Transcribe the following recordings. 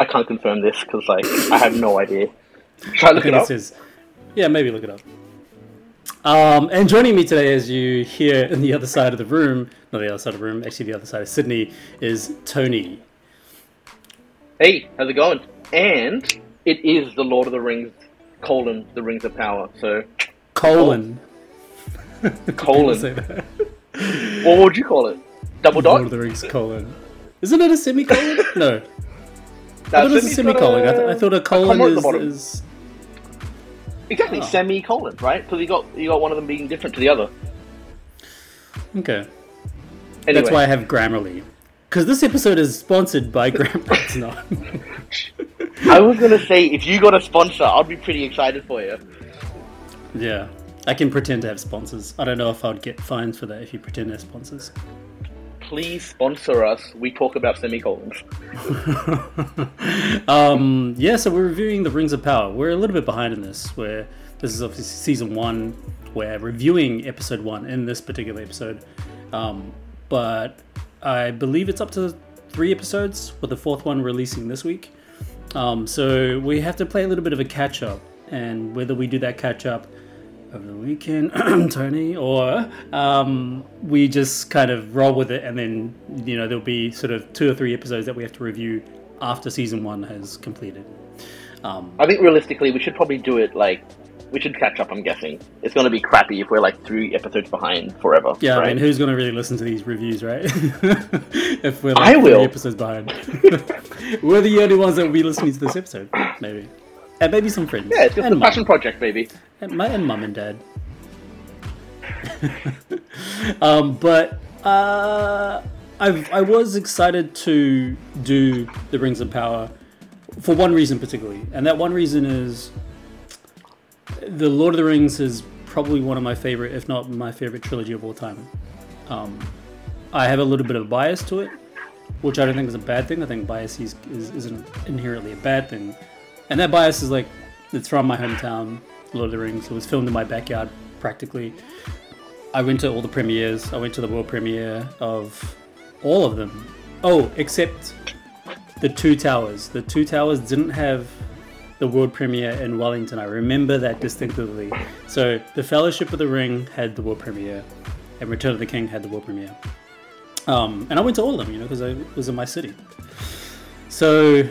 I can't confirm this because like I have no idea. Try to I look think it it up. says. Yeah, maybe look it up. Um, and joining me today, as you hear in the other side of the room, not the other side of the room, actually the other side of Sydney, is Tony. Hey, how's it going? And it is the Lord of the Rings colon the Rings of Power. So Colon. colon. Say that. What would you call it? Double Lord dot? of the Rings colon. Isn't it a semicolon? no. I No, thought it was a semicolon. I, th- I thought a colon the is, is. exactly Oh. semicolon, right? Because you got you got one of them being different to the other. Okay. Anyway, That's why I have Grammarly. Because this episode is sponsored by Grammarly. It's not. I was gonna say if you got a sponsor, I'd be pretty excited for you. yeah. I can pretend to have sponsors. I don't know if I'd get fines for that if you pretend to have sponsors. Please sponsor us. We talk about semicolons. um, yeah, so we're reviewing the Rings of Power. We're a little bit behind in this, where this is obviously season one. We're reviewing episode one in this particular episode, um, but I believe it's up to three episodes, with the fourth one releasing this week. Um, so we have to play a little bit of a catch up, and whether we do that catch up over the weekend, Tony, or um, we just kind of roll with it, and then you know there'll be sort of two or three episodes that we have to review after season one has completed. Um, I think realistically, we should probably do it like we should catch up. I'm guessing it's going to be crappy if we're like three episodes behind forever. yeah, right? I mean, who's going to really listen to these reviews, right? if we're I like will. three episodes behind, we're the only ones that will be listening to this episode, maybe, and maybe some friends. yeah, it's just and a mum. passion project, baby. and my and mum and dad. um, but uh, I've, I was excited to do the Rings of Power for one reason particularly, and that one reason is the Lord of the Rings is probably one of my favorite, if not my favorite trilogy of all time. Um, I have a little bit of bias to it, which I don't think is a bad thing. I think bias is, is, isn't inherently a bad thing. And that bias is like, it's from my hometown, Lord of the Rings. It was filmed in my backyard practically. I went to all the premieres. I went to the world premiere of all of them. Oh, except the Two Towers. The Two Towers didn't have the world premiere in Wellington. I remember that distinctively. So the Fellowship of the Ring had the world premiere, and Return of the King had the world premiere. Um, and I went to all of them, you know, because I was in my city. So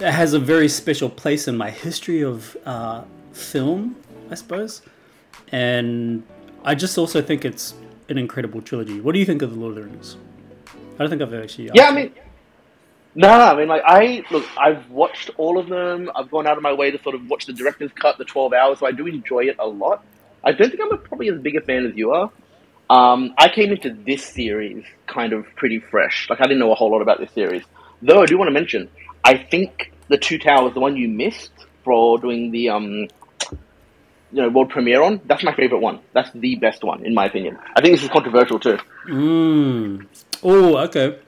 has a very special place in my history of uh, film, I suppose. And I just also think it's an incredible trilogy. What do you think of the Lord of the Rings? I don't think I've actually. Yeah, I mean, no, no, I mean, like, I look, I've watched all of them. I've gone out of my way to sort of watch the director's cut, the twelve hours. So I do enjoy it a lot. I don't think I'm a, probably as big a fan as you are. Um, I came into this series kind of pretty fresh. Like, I didn't know a whole lot about this series. Though I do want to mention, I think the Two Towers, the one you missed for doing the um, you know, world premiere on, that's my favorite one. That's the best one, in my opinion. I think this is controversial too. Mm. Oh, okay.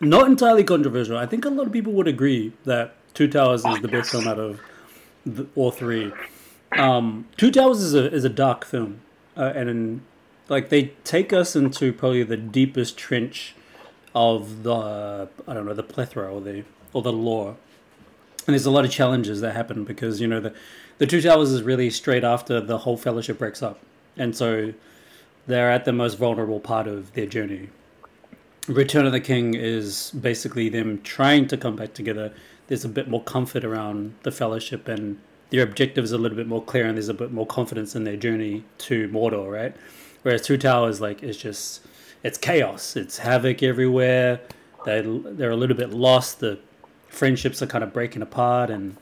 Not entirely controversial. I think a lot of people would agree that Two Towers is the best film out of the, all three. Um, Two Towers is a is a dark film, uh, and in, like they take us into probably the deepest trench of the I don't know the plethora or the or the lore. And there's a lot of challenges that happen because you know the the Two Towers is really straight after the whole Fellowship breaks up, and so they're at the most vulnerable part of their journey. Return of the King is basically them trying to come back together. There's a bit more comfort around the Fellowship, and their objective is a little bit more clear, and there's a bit more confidence in their journey to Mordor, right? Whereas Two Towers, like, it's just it's chaos, it's havoc everywhere. They they're a little bit lost. The friendships are kind of breaking apart, and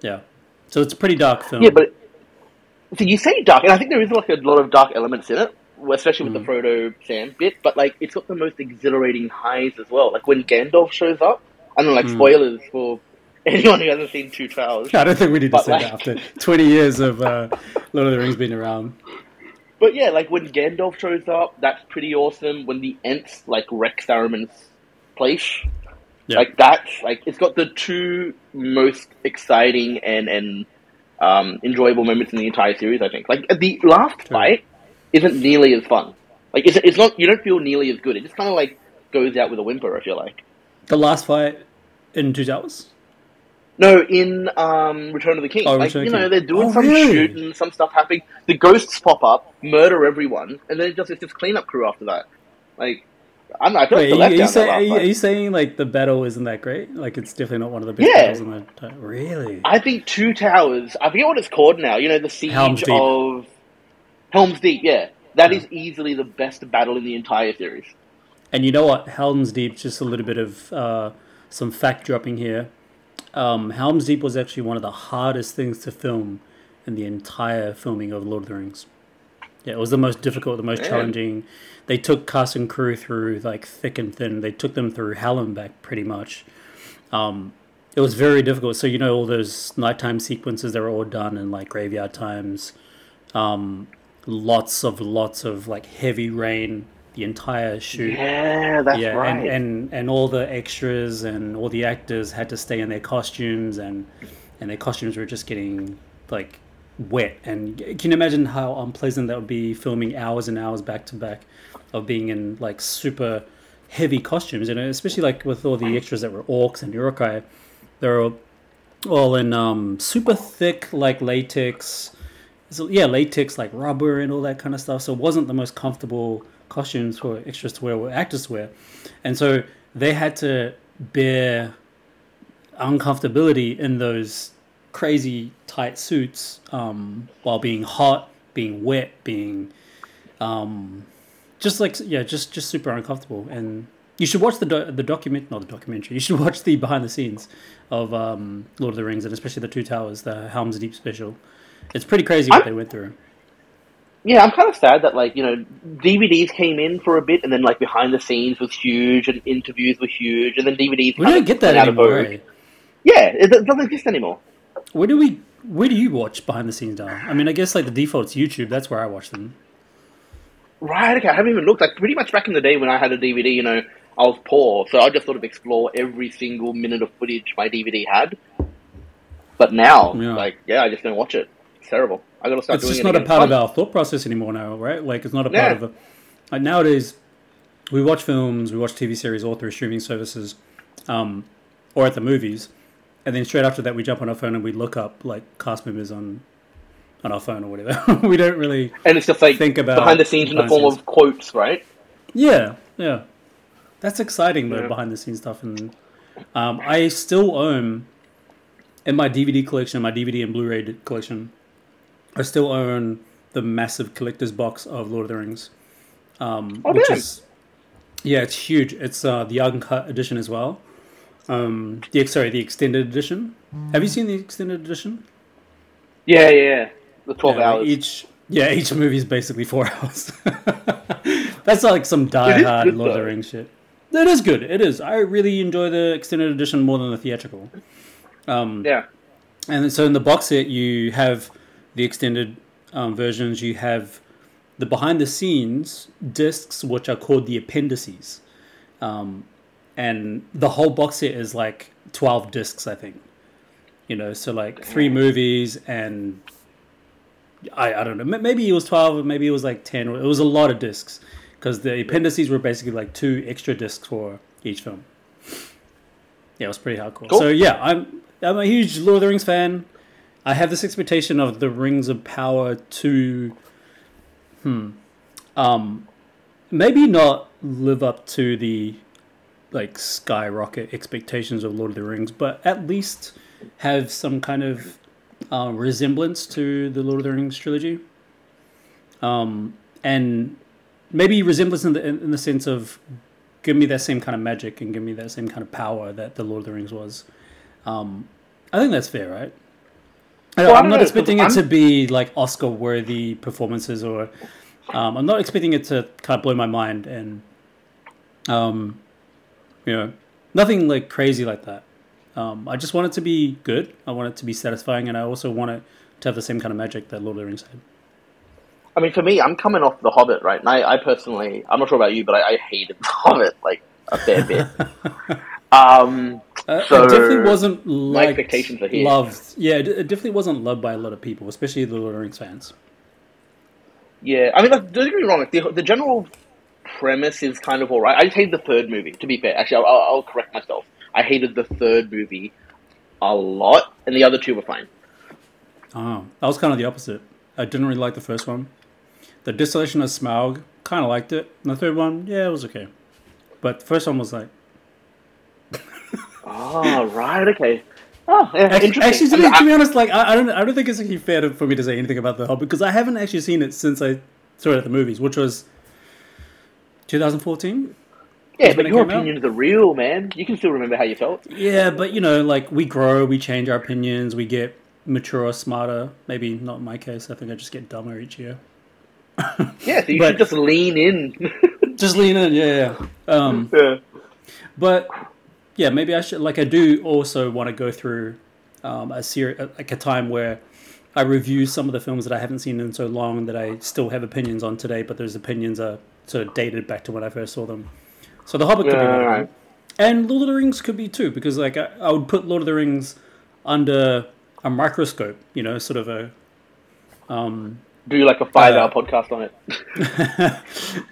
yeah, so it's a pretty dark film. Yeah, but so you say dark, and I think there is like a lot of dark elements in it, especially with Mm. the Frodo Sam bit. But like, it's got the most exhilarating highs as well. Like when Gandalf shows up, and then like Mm. spoilers for anyone who hasn't seen Two Towers. I don't think we need to say like- that after 20 years of uh, Lord of the Rings being around. But yeah, like when Gandalf shows up, that's pretty awesome. When the Ents like wreck Saruman's place, Yeah. like that's like it's got the two most exciting and and um, enjoyable moments in the entire series. I think like the last True. fight isn't nearly as fun. Like it's, it's not you don't feel nearly as good. It just kind of like goes out with a whimper. I feel like The last fight in Two Towers? No, in um, Return of the King. Oh, like Return you know, King. they're doing Oh, some really? shooting, some stuff happening. The ghosts pop up, murder everyone, and then it just it's just cleanup crew after that. Like, I don't know. I feel Wait, like are you, say, are, you, are you saying like the battle isn't that great? Like it's definitely not one of the best Yeah. battles in the ti- really. I think Two Towers. I forget what it's called now. You know, the siege Helm's of Helm's Deep. Yeah, that Yeah. is easily the best battle in the entire series. And you know what? Helm's Deep, just a little bit of uh, some fact dropping here. Um, Helm's Deep was actually one of the hardest things to film in the entire filming of Lord of the Rings. Yeah, it was the most difficult, the most Man. challenging. They took cast and crew through like thick and thin. They took them through hell and back pretty much. Um, it was very difficult. So you know all those nighttime sequences that were all done in like graveyard times. Um, lots of lots of like heavy rain. The entire shoot Yeah, that's yeah, right. and, and and all the extras and all the actors had to stay in their costumes, and and their costumes were just getting like wet. And can you imagine how unpleasant that would be filming hours and hours back to back of being in like super heavy costumes, you know, especially like with all the extras that were orcs and Uruk-hai, they're all, all in um, super thick like latex. So yeah, latex like rubber and all that kind of stuff. So it wasn't the most comfortable costumes for extras to wear or actors to wear, and so they had to bear uncomfortability in those crazy tight suits um, while being hot, being wet, being um, just like yeah, just just super uncomfortable. And you should watch the do- the document, not the documentary. You should watch the behind the scenes of um, Lord of the Rings and especially the Two Towers, the Helm's Deep special. It's pretty crazy what I'm- they went through. Yeah, I'm kind of sad that like you know DVDs came in for a bit, and then like behind the scenes was huge, and interviews were huge, and then DVDs. We don't get that anymore. eh? Yeah, it it doesn't exist anymore. Where do we? Where do you watch behind the scenes now? I mean, I guess like the default's YouTube. That's where I watch them. Right, okay, I haven't even looked. Like, pretty much back in the day when I had a DVD, you know, I was poor, so I just sort of explore every single minute of footage my DVD had. But now, Yeah. like, yeah, I just don't watch it. It's terrible. I gotta start it's doing just it not a again. part of our thought process anymore now, right? Like it's not a part of a, like nowadays. We watch films, we watch TV series all through streaming services, um, or at the movies, and then straight after that we jump on our phone and we look up like cast members on, on our phone or whatever. we don't really. And it's just like Think about behind the scenes in the the form scenes. of quotes, right? Yeah, yeah, that's exciting though Yeah. behind the scenes stuff, and um, I still own in my DVD collection, my DVD and Blu-ray collection. I still own the massive collector's box of Lord of the Rings, um, Oh, which damn. is yeah, it's huge. It's uh, the uncut edition as well. Um, the sorry, the extended edition. Have you seen the extended edition? Yeah, yeah, yeah. The 12 Yeah, hours. each yeah, each movie is basically four hours. That's like some die-hard Lord of the. Rings shit. It is good. It is. I really enjoy the extended edition more than the theatrical. Um, yeah. and so in the box set, you have the extended um, versions. You have the behind the scenes discs, which are called the appendices. Um, and the whole box set is like 12 discs, I think. You know, so like three movies and I, I don't know. Maybe it was 12, or maybe it was like 10. It was a lot of discs because the appendices were basically like two extra discs for each film. Yeah, it was pretty hardcore. Cool. So yeah, I'm I'm a huge Lord of the Rings fan. I have this expectation of the Rings of Power to, hmm, um, maybe not live up to the like skyrocket expectations of Lord of the Rings, but at least have some kind of uh, resemblance to the Lord of the Rings trilogy. Um, and maybe resemblance in the in, the sense of give me that same kind of magic and give me that same kind of power that the Lord of the Rings was. Um, I think that's fair, right? I Well, I I'm don't not know, expecting it I'm- to be like Oscar worthy performances or um, I'm not expecting it to kind of blow my mind and um, you know nothing like crazy like that. Um, I just want it to be good. I want it to be satisfying, and I also want it to have the same kind of magic that Lord of the Rings had. I mean, for me, I'm coming off The Hobbit, right? And I, I personally, I'm not sure about you, but I, I hated The Hobbit, like, a fair bit. um, Uh, So, it definitely wasn't liked, expectations are here. loved. Yeah, it, it definitely wasn't loved by a lot of people, especially the Lord of the Rings fans. yeah, I mean, like, don't get me wrong, like, the, the general premise is kind of alright. I just hated the third movie, to be fair. Actually, I'll, I'll, correct myself. I hated the third movie. a lot, and the other two were fine. Oh, I was kind of the opposite. I didn't really like the first one. The Desolation of Smaug, kind of liked it. And the third one, yeah, it was okay. But the first one was like, Oh, right, okay. Oh, yeah, actually, interesting. actually to, be, to be honest, like I, I don't, I don't think it's actually fair to, for me to say anything about the Hobbit because I haven't actually seen it since I saw it at the movies, which was 2014. yeah, but your came out? opinions are real, man. You can still remember how you felt. Yeah, but you know, like we grow, we change our opinions, we get mature, smarter. Maybe not in my case. I think I just get dumber each year. Yeah, so you But- should just lean in. Just lean in, yeah, yeah. Um, yeah. But yeah, maybe I should. Like, I do also want to go through um, a series, like a time where I review some of the films that I haven't seen in so long that I still have opinions on today, but those opinions are sort of dated back to when I first saw them. So The Hobbit could be one right. and Lord of the Rings could be too, because like I, I would put Lord of the Rings under a microscope, you know, sort of a um, Do like a five hour Uh, podcast on it.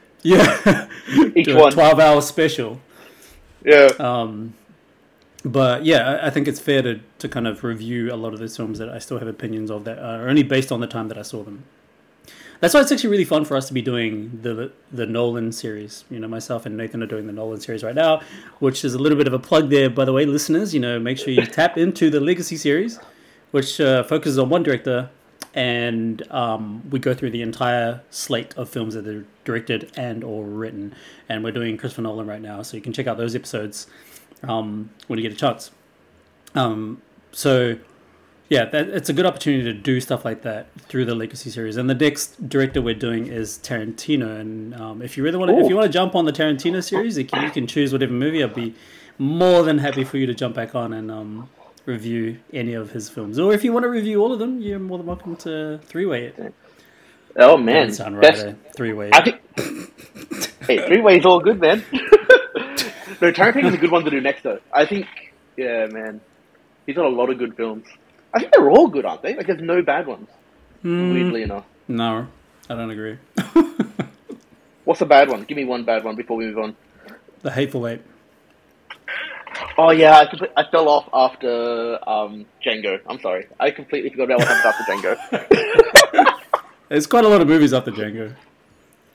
yeah, Each one. twelve hour special. Yeah. Um, but yeah, I, think it's fair to, to kind of review a lot of those films that I still have opinions of that are only based on the time that I saw them. That's why it's actually really fun for us to be doing the the Nolan series. You know, myself and Nathan are doing the Nolan series right now, which is a little bit of a plug there, by the way, listeners. You know, make sure you tap into the Legacy series, which uh, focuses on one director, and um, we go through the entire slate of films that are directed and or written. And we're doing Christopher Nolan right now, so you can check out those episodes um, when you get a chance. Um, so yeah, that, it's a good opportunity to do stuff like that through the Legacy series. And the next director we're doing is Tarantino. And um, if you really want to, if you want to jump on the Tarantino series, you can, you can choose whatever movie. I'd be more than happy for you to jump back on and um, review any of his films. Or if you want to review all of them, you're more than welcome to three way it. Oh man, Doesn't sound right. Three way. I think. hey, three ways all good, man. no, Tarantino's a good one to do next, though. I think, yeah, man, he's got a lot of good films. I think they're all good, aren't they? Like, there's no bad ones. Hmm. Weirdly enough, No, I don't agree. what's a bad one? Give me one bad one before we move on. the Hateful Eight. Oh yeah, I, I fell off after um, Django. I'm sorry, I completely forgot about what happened after Django. There's quite a lot of movies after Django.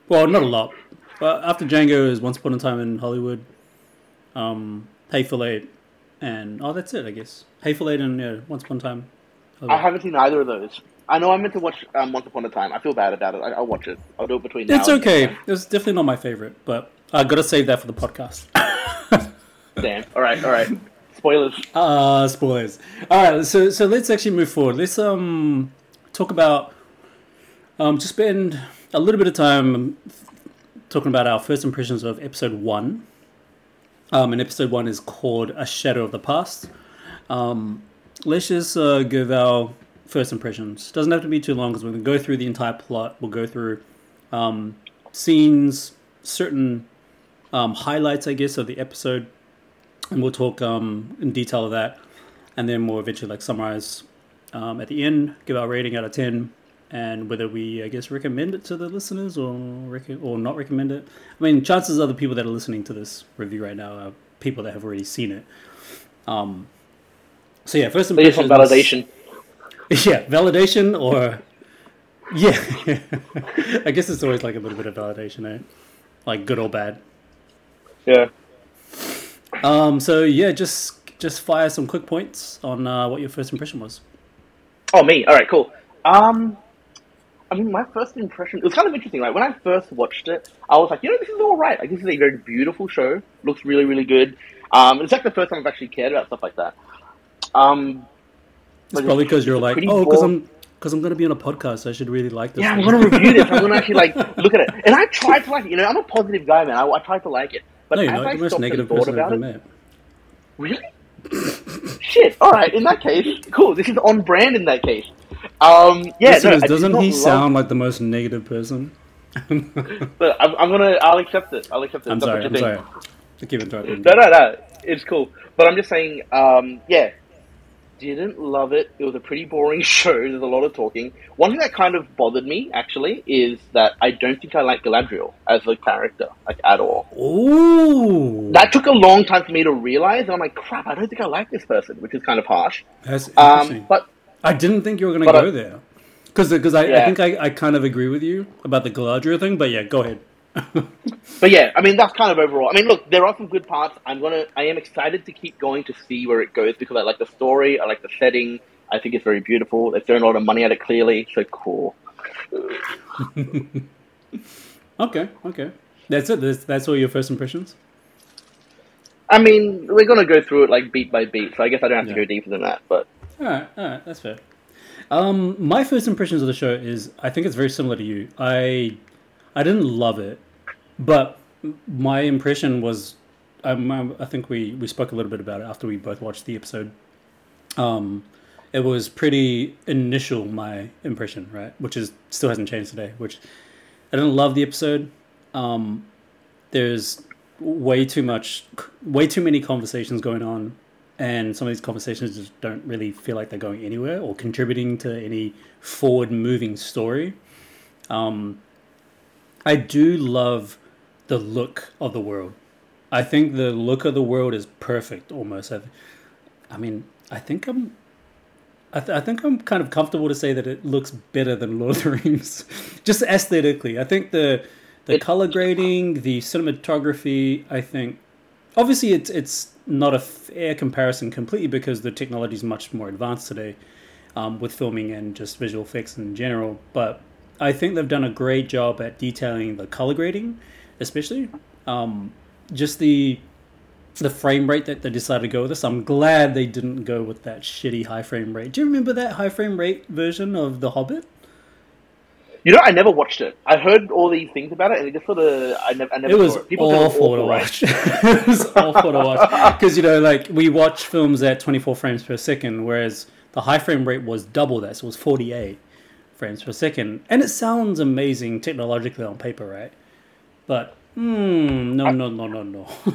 Well, not a lot. But after Django is Once Upon a Time in Hollywood, um, Hateful Eight, and oh, that's it, I guess. Hateful Eight and yeah, Once Upon a Time. I haven't seen either of those. I know I meant to watch um, Once Upon a Time. I feel bad about it. I- I'll watch it. I'll do it between now. It's okay. It's definitely not my favorite, but I gotta save that for the podcast. Damn. All right. All right. Spoilers. Uh spoilers. All right, so so let's actually move forward. Let's um talk about um just spend a little bit of time talking about our first impressions of episode one. Um, and episode one is called "A Shadow of the Past." Um, let's just uh, give our first impressions. Doesn't have to be too long because we're gonna go through the entire plot. We'll go through um, scenes, certain um, highlights, I guess, of the episode, and we'll talk um, in detail of that, and then we'll eventually like summarize um, at the end, give our rating out of ten, and whether we I guess recommend it to the listeners or rec- or not recommend it. I mean, chances are the people that are listening to this review right now are people that have already seen it. Um, so yeah, first impressions. validation. Yeah, validation or yeah. I guess it's always like a little bit of validation, eh? Like good or bad. Yeah. Um, so yeah, just just fire some quick points on uh, what your first impression was. Oh, me. All right. Cool. Um, I mean, my first impression it was kind of interesting. Like when I first watched it, I was like, you know, this is all right. Like this is a very beautiful show. Looks really, really good. Um, it's like the first time I've actually cared about stuff like that. Um, It's but probably because you're like, oh, because I'm because I'm gonna be on a podcast. So I should really like this. Yeah, I'm gonna review this. I'm gonna actually like look at it, and I tried to like it. You know, I'm a positive guy, man. I, I tried to like it, but no, you're not I the most negative person I've ever it, met. really, shit. All right, in that case, cool. This is on brand. In that case, um, yeah. Listeners, no, doesn't he love- sound like the most negative person? But I'm, I'm gonna. I'll accept it. I'll accept it. I'm That's sorry. I'm sorry. keep interrupting. No, no, no. It's cool. But I'm just saying. Um, yeah. Didn't love it. It was a pretty boring show. There's a lot of talking. One thing that kind of bothered me actually is that I don't think I like Galadriel as a character, like at all. Ooh, That took a long time for me to realize, and I'm like, crap, I don't think I like this person, which is kind of harsh. that's interesting. Um, but I didn't think you were going to go there. Because I, I Yeah. think I, I kind of agree with you about the Galadriel thing, but yeah, go ahead. But yeah, I mean that's kind of overall. I mean, look, there are some good parts. I'm gonna, I am excited to keep going to see where it goes because I like the story, I like the setting. I think it's very beautiful. They're throwing a lot of money at it. Clearly, so cool. Okay, okay. That's it. That's, that's all your first impressions? I mean, we're gonna go through it like beat by beat, so I guess I don't have Yeah. to go deeper than that. But All right, all right, that's fair. Um, my first impressions of the show is I think it's very similar to you. I I didn't love it, but my impression was um, think we we spoke a little bit about it after we both watched the episode. Um, it was pretty initial my impression, right? Which is still hasn't changed today. Which I didn't love the episode. Um, there's way too much, way too many conversations going on, and some of these conversations just don't really feel like they're going anywhere or contributing to any forward-moving story. Um, I do love the look of the world. I think the look of the world is perfect, almost. I, I mean, I think I'm. I, th- I think I'm kind of comfortable to say that it looks better than Lord of the Rings, just aesthetically. I think the the It- color grading, the cinematography. I think obviously it's it's not a fair comparison completely because the technology is much more advanced today um, with filming and just visual effects in general. But I think they've done a great job at detailing the color grading, especially um, just the the frame rate that they decided to go with this. I'm glad they didn't go with that shitty high frame rate. Do you remember that high frame rate version of The Hobbit? you know, I never watched it. I heard all these things about it, and it just sort of, I never, I never It was it. People it awful to watch. it was awful to watch because you know, like we watch films at 24 frames per second, whereas the high frame rate was double that, so it was 48 frames per second, and it sounds amazing technologically on paper, right? But mm, no, no, no, no, no.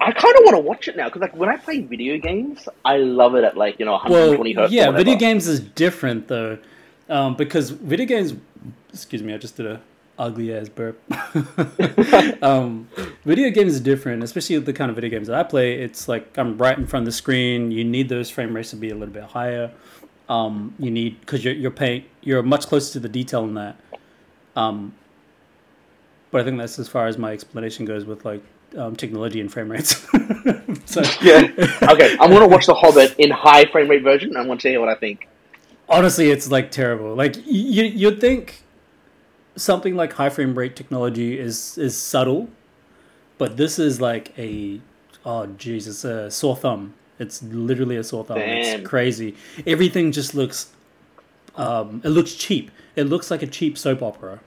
I kind of want to watch it now because, like, when I play video games, I love it at like you know 120 well, hertz. yeah, video games is different though, um, because video games. Excuse me, I just did a ugly ass burp. um, video games is different, especially the kind of video games that I play. It's like I'm right in front of the screen. You need those frame rates to be a little bit higher. Um, you need because you're you're paying you're much closer to the detail in that. Um, but I think that's as far as my explanation goes with like um, technology and frame rates. so Yeah. Okay, I'm gonna watch The Hobbit in high frame rate version. and I want to hear what I think. honestly it's like terrible like you you'd think something like high frame rate technology is is subtle but this is like a oh jesus a sore thumb it's literally a sore thumb Damn. it's crazy everything just looks um it looks cheap it looks like a cheap soap opera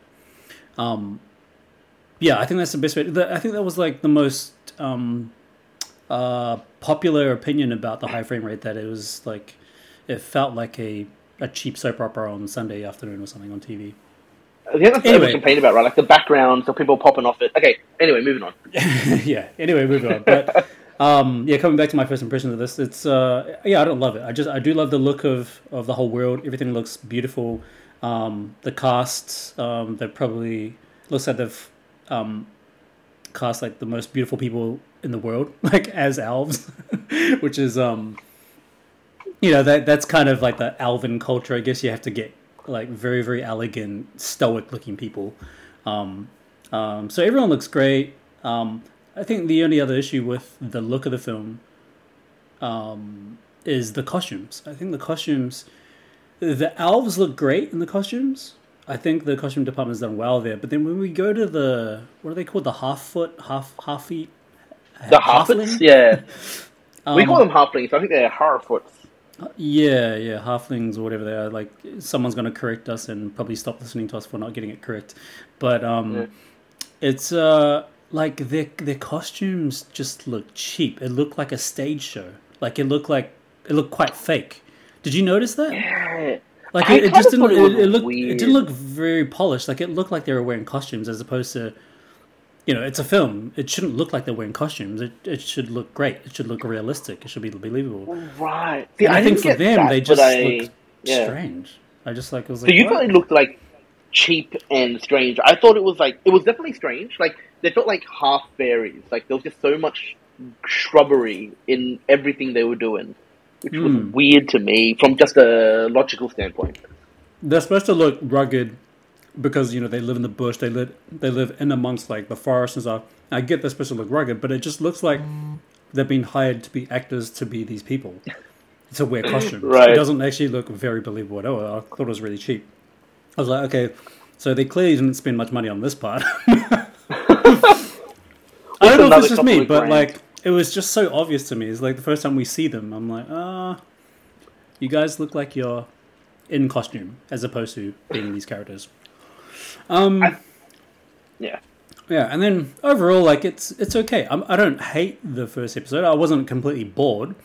um yeah i think that's the best way the, i think that was like the most um uh popular opinion about the high frame rate that it was like it felt like a a cheap soap opera on Sunday afternoon or something on TV. The other thing Anyway. everyone complained about, right? Like the background, so people popping off it. Okay. Anyway, moving on. yeah. Anyway, moving on. But um, yeah, coming back to my first impression of this, it's uh, yeah, I don't love it. I just I do love the look of of the whole world. Everything looks beautiful. Um, the cast, um, they probably looks like they've um, cast like the most beautiful people in the world, like as elves, which is um, you know that that's kind of like the elven culture. I guess you have to get like very very elegant, stoic looking people. Um, um, so everyone looks great. Um, I think the only other issue with the look of the film um, is the costumes. I think the costumes, the elves look great in the costumes. I think the costume department's done well there. But then when we go to the what are they called? The half foot, half half feet. The halflings, yeah. we Um, call them halflings. I think they're harfoots. Yeah, yeah, halflings or whatever they are. Like someone's going to correct us and probably stop listening to us for not getting it correct. But um, Yeah. it's uh like their their costumes just looked cheap. It looked like a stage show. Like it looked like it looked quite fake. Did you notice that? Yeah. Like it, it just didn't. it It, looked. weird. It didn't look very polished. Like it looked like they were wearing costumes as opposed to, you know, it's a film. It shouldn't look like they're wearing costumes. It, it should look great. It should look realistic. It should be believable. Right. See, And I, think for them, that, they just I- look yeah. strange. I just like it was So like you what? thought it looked like cheap and strange. I thought it was like it was definitely strange. Like they felt like half fairies. Like there was just so much shrubbery in everything they were doing, which was Hmm. weird to me from just a logical standpoint. they're supposed to look rugged because you know they live in the bush. They live they live in amongst like the forest and stuff. I get they're supposed to look rugged, but it just looks like they've been hired to be actors to be these people to wear costumes. Right. It doesn't actually look very believable at all. I thought it was really cheap. I was like, okay, so they clearly didn't spend much money on this part. I don't know if it's just me, but grand. like it was just so obvious to me. It's like the first time we see them, I'm like, ah, you guys look like you're in costume as opposed to being these characters. Um, Yeah. yeah, and then overall, like it's it's okay. I'm, I don't hate the first episode. I wasn't completely bored,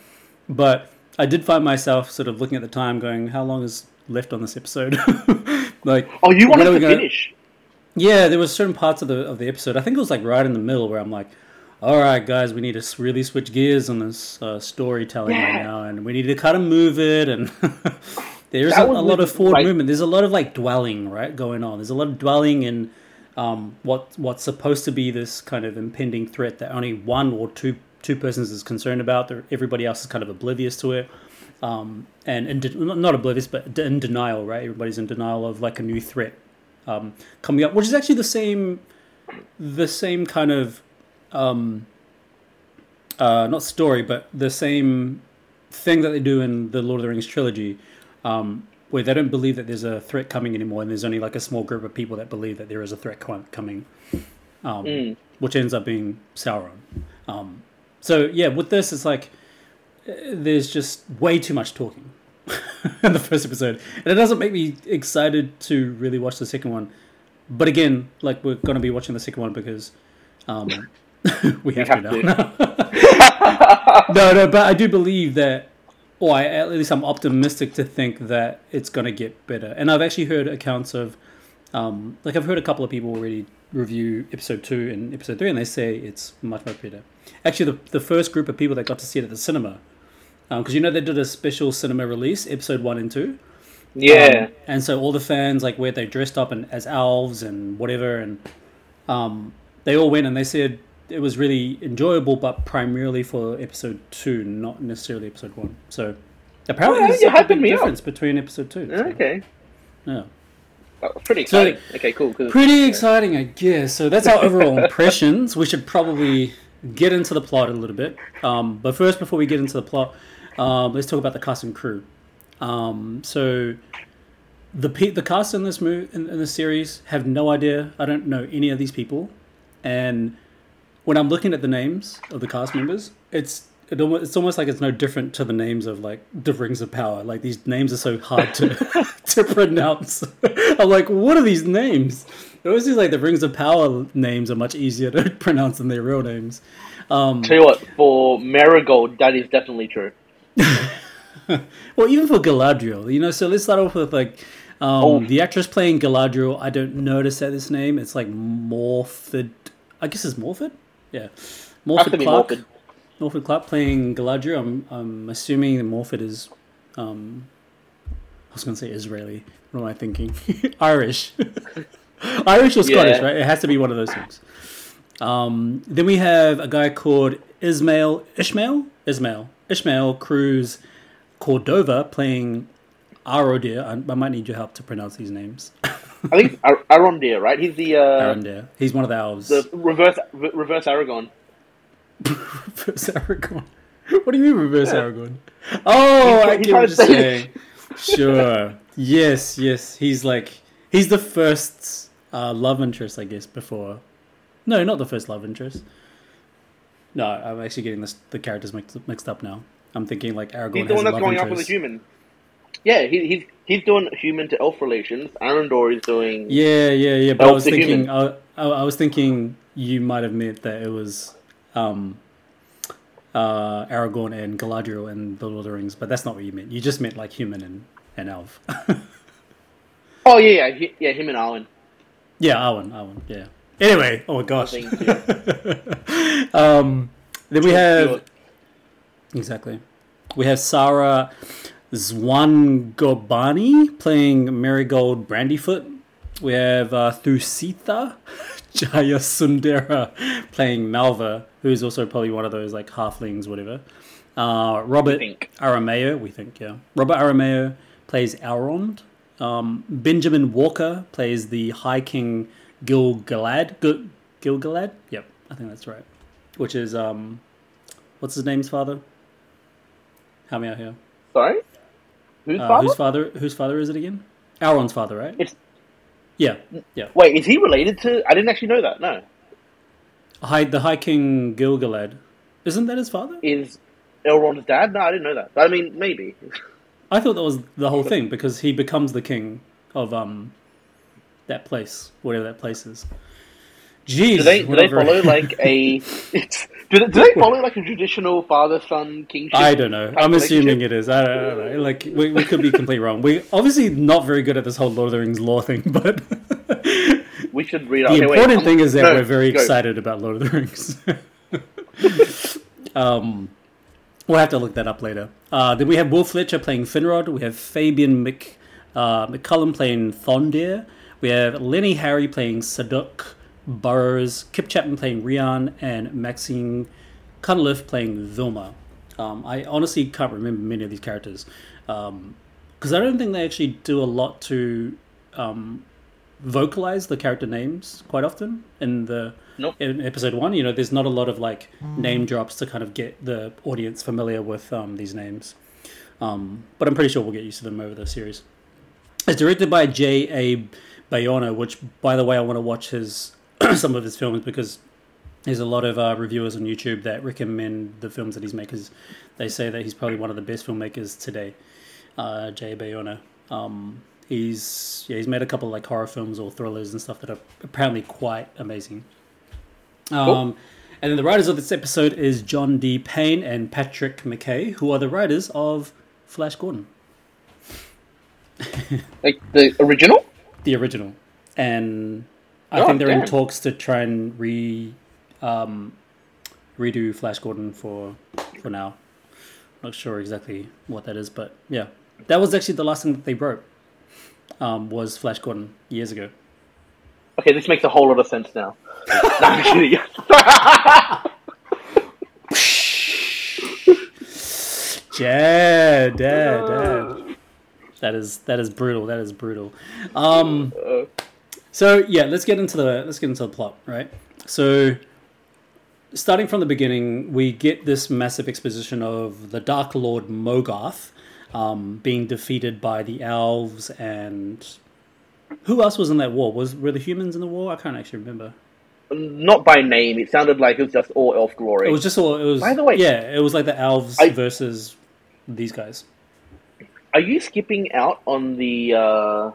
but I did find myself sort of looking at the time, going, "How long is left on this episode?" like, Oh, you wanted to gonna- finish? yeah, there was certain parts of the of the episode. I think it was like right in the middle where I'm like, "All right, guys, we need to really switch gears on this uh, storytelling right now, and we need to kind of move it." And there's a, a lot of forward like- movement. There's a lot of like dwelling right going on. There's a lot of dwelling in um, what what's supposed to be this kind of impending threat that only one or two two persons is concerned about. Everybody else is kind of oblivious to it. Um, and, and de- not oblivious, but in denial, right? Everybody's in denial of like a new threat um, coming up, which is actually the same, the same kind of, um, uh, not story, but the same thing that they do in the Lord of the Rings trilogy, um, where they don't believe that there's a threat coming anymore, and there's only like a small group of people that believe that there is a threat co- coming, um, Mm. which ends up being Sauron. Um, so yeah, with this, it's like there's just way too much talking in the first episode, and it doesn't make me excited to really watch the second one. But again, like we're going to be watching the second one because um, we have, have to no, no, but I do believe that, or I, at least I'm optimistic to think that it's going to get better. And I've actually heard accounts of, um, like I've heard a couple of people already review episode two and episode three, and they say it's much much better. Actually, the the first group of people that got to see it at the cinema, because you know they did a special cinema release, episode one and two. Yeah. Um, and so all the fans like where they dressed up and as elves and whatever, and um, they all went and they said it was really enjoyable, but primarily for episode two, not necessarily episode one. So apparently, Oh, there's a big me up. difference between episode two. so, okay. yeah. Oh, pretty So- exciting. okay, cool. Pretty exciting, I guess. So that's our overall impressions. We should probably get into the plot a little bit. Um, but first, before we get into the plot, um, let's talk about the cast and crew. Um, so the the cast in this movie in, in this series have no idea. I don't know any of these people, and when I'm looking at the names of the cast members, it's it almost, it's almost like it's no different to the names of like the Rings of Power. Like these names are so hard to to pronounce. I'm like, what are these names? It always seems like the Rings of Power names are much easier to pronounce than their real names. Um, Tell you what, for Marigold, that is definitely true. well, even for Galadriel, you know. So let's start off with like um, Oh. the actress playing Galadriel. I don't know to say this name. It's like Morford. I guess it's Morford. Yeah, Morford Clark. Morford. Morford Clark playing Galadriel. I'm, I'm assuming Morford is. Um, I was going to say Israeli. What am I thinking? Irish. Irish or Scottish, Yeah. right? It has to be one of those things. Um, then we have a guy called Ismail Ishmael Ismail Ishmael Cruz Cordova playing Arodir. I, I might need your help to pronounce these names. I think Ar- Arondir, right? He's the uh, Arondir. He's one of the elves. the reverse re- reverse Aragorn. reverse Aragorn. What do you mean reverse Aragorn? Oh, He's- I get what you're trying to say- saying. Sure. Yes, yes. He's like he's the first uh, love interest, I guess. Before, no, not the first love interest. No, I'm actually getting this, the characters mixed, mixed up now. I'm thinking like Aragorn He's the one that's going going after the interest. human. Yeah, he, he's he's doing human to elf relations. Arendor is doing. Yeah, yeah, yeah. But I was thinking. I, I, I was thinking you might have meant that it was um, uh, Aragorn and Galadriel and the Lord of the Rings, but that's not what you meant. You just meant like human and, and elf. Oh yeah, yeah, yeah, him and Arwen. Yeah, Arwen, Arwen, yeah. Anyway, oh my gosh. Um, then we have exactly. We have Sara Zwangobani playing Marigold Brandyfoot. We have uh, Thusitha Jayasundara playing Malva, who is also probably one of those like halflings, whatever. Uh, Robert think. Aramayo, we think, yeah. Robert Aramayo plays Elrond. Um, Benjamin Walker plays the High King Gil-galad. Gil- Yep, I think that's right. Which is, um, what's his name's father? Help me out here. Sorry? Who's Uh, father? whose father? Whose father is it again? Elrond's father, right? It's Yeah, yeah. wait, is he related to? I didn't actually know that. No, High, the High King Gil-galad. Isn't that his father? is Elrond's dad? No, I didn't know that. But I mean, maybe. I thought that was the whole thing because he becomes the king of um that place, whatever that place is. Jeez, Do they do they follow like a? Do, they, do they follow like a traditional father son kingship? I don't know. I'm assuming it is. I don't, I don't know. Like we, we could be completely wrong. We obviously not very good at this whole Lord of the Rings lore thing, but We should read. the okay, important I'm- thing is that no, we're very go. excited about Lord of the Rings. um, we'll have to look that up later. Uh, then we have Will Fletcher playing Finrod. We have Fabian Mc, uh, McCallum playing Thondir. We have Lenny Harry playing Sadoc Burrows. Kip Chapman playing Rian. And Maxine Cunliffe playing Vilma. Um, I honestly can't remember many of these characters. Because I don't think they actually do a lot to um, vocalize the character names quite often in the Nope. in episode one. You know, there's not a lot of like name drops to kind of get the audience familiar with um, these names. Um, but I'm pretty sure we'll get used to them over the series. It's directed by J. A. Bayona, which, by the way, I want to watch his some of his films because there's a lot of uh, reviewers on YouTube that recommend the films that he's made because they say that he's probably one of the best filmmakers today. Uh, Jay Bayona. Um, he's yeah, he's made a couple of like horror films or thrillers and stuff that are apparently quite amazing. Um, And then the writers of this episode is John D. Payne and Patrick McKay, who are the writers of Flash Gordon, Like the original. the original. And I Oh, think they're in talks to try and re um, redo Flash Gordon for for now. Not sure exactly what that is, but yeah, that was actually the last thing that they wrote. Um, was Flash Gordon years ago. Okay, this makes a whole lot of sense now. kidding. Dad, dad, dad. That is that is brutal. That is brutal. Um, so yeah, let's get into the let's get into the plot, right? So, starting from the beginning, we get this massive exposition of the Dark Lord Morgoth um, being defeated by the elves and who else was in that war? Was were the humans in the war? I can't actually remember. not by name. It sounded like it was just all elf glory. It was just all. It was. By the way- yeah, it was like the elves I- versus these guys. Are you skipping out on the uh, uh,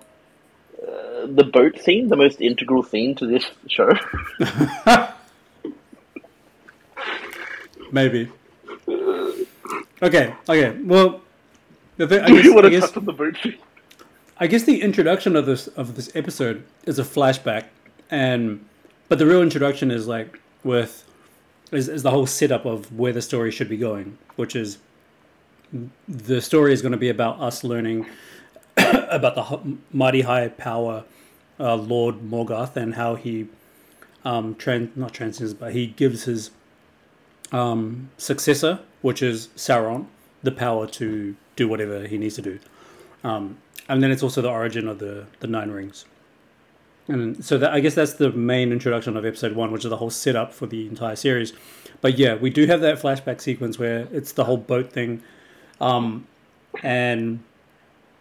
the boat scene, the most integral scene to this show? Maybe. Okay. Okay. Well, the thing, I guess, you want to touch on the scene? I guess the introduction of this of this episode is a flashback, and but the real introduction is like with is, is the whole setup of where the story should be going, which is the story is going to be about us learning about the mighty high power uh, Lord Morgoth and how he um tran- not transcends but he gives his um successor, which is Sauron, the power to do whatever he needs to do. Um, and then it's also the origin of the the Nine Rings. And so that I guess that's the main introduction of episode one, which is the whole setup for the entire series. But yeah, we do have that flashback sequence where it's the whole boat thing, um, and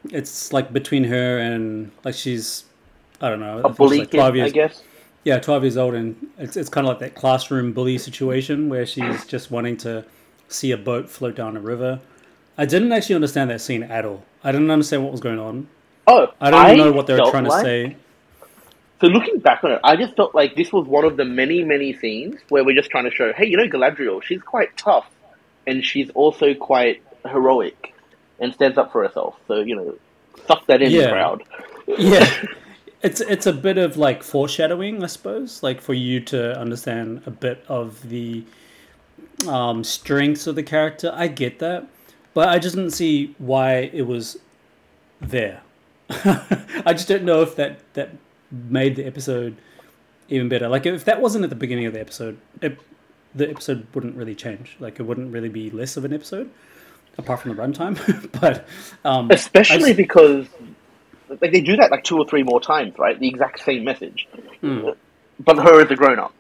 it's like between her and like she's I don't know, A bully like kid, twelve I years, guess. yeah, twelve years old, and it's it's kind of like that classroom bully situation where she's just wanting to see a boat float down a river. I didn't actually understand that scene at all. I didn't understand what was going on. Oh, I don't know what they were trying to say. So looking back on it, I just felt like this was one of the many, many scenes where we're just trying to show, hey, you know, Galadriel, she's quite tough, and she's also quite heroic, and stands up for herself. So you know, suck that in, Yeah. crowd. Yeah, it's it's a bit of like foreshadowing, I suppose, like for you to understand a bit of the um, strengths of the character. I get that, but I just didn't see why it was there. I just don't know if that that made the episode even better. Like if that wasn't at the beginning of the episode, it, the episode wouldn't really change. Like it wouldn't really be less of an episode, apart from the runtime. but um, especially because like they do that like two or three more times, right? The exact same message, Hmm. but her as a grown up.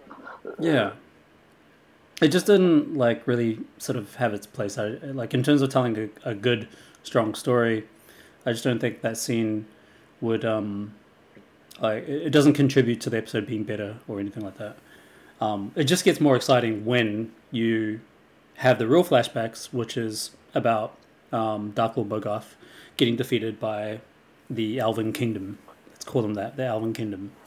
Yeah. It just didn't like really sort of have its place. I like in terms of telling a, a good, strong story. I just don't think that scene would um, like it doesn't contribute to the episode being better or anything like that. Um, it just gets more exciting when you have the real flashbacks, which is about um, Dark Lord Bogarth getting defeated by the Elven Kingdom. Let's call them that, the Elven Kingdom.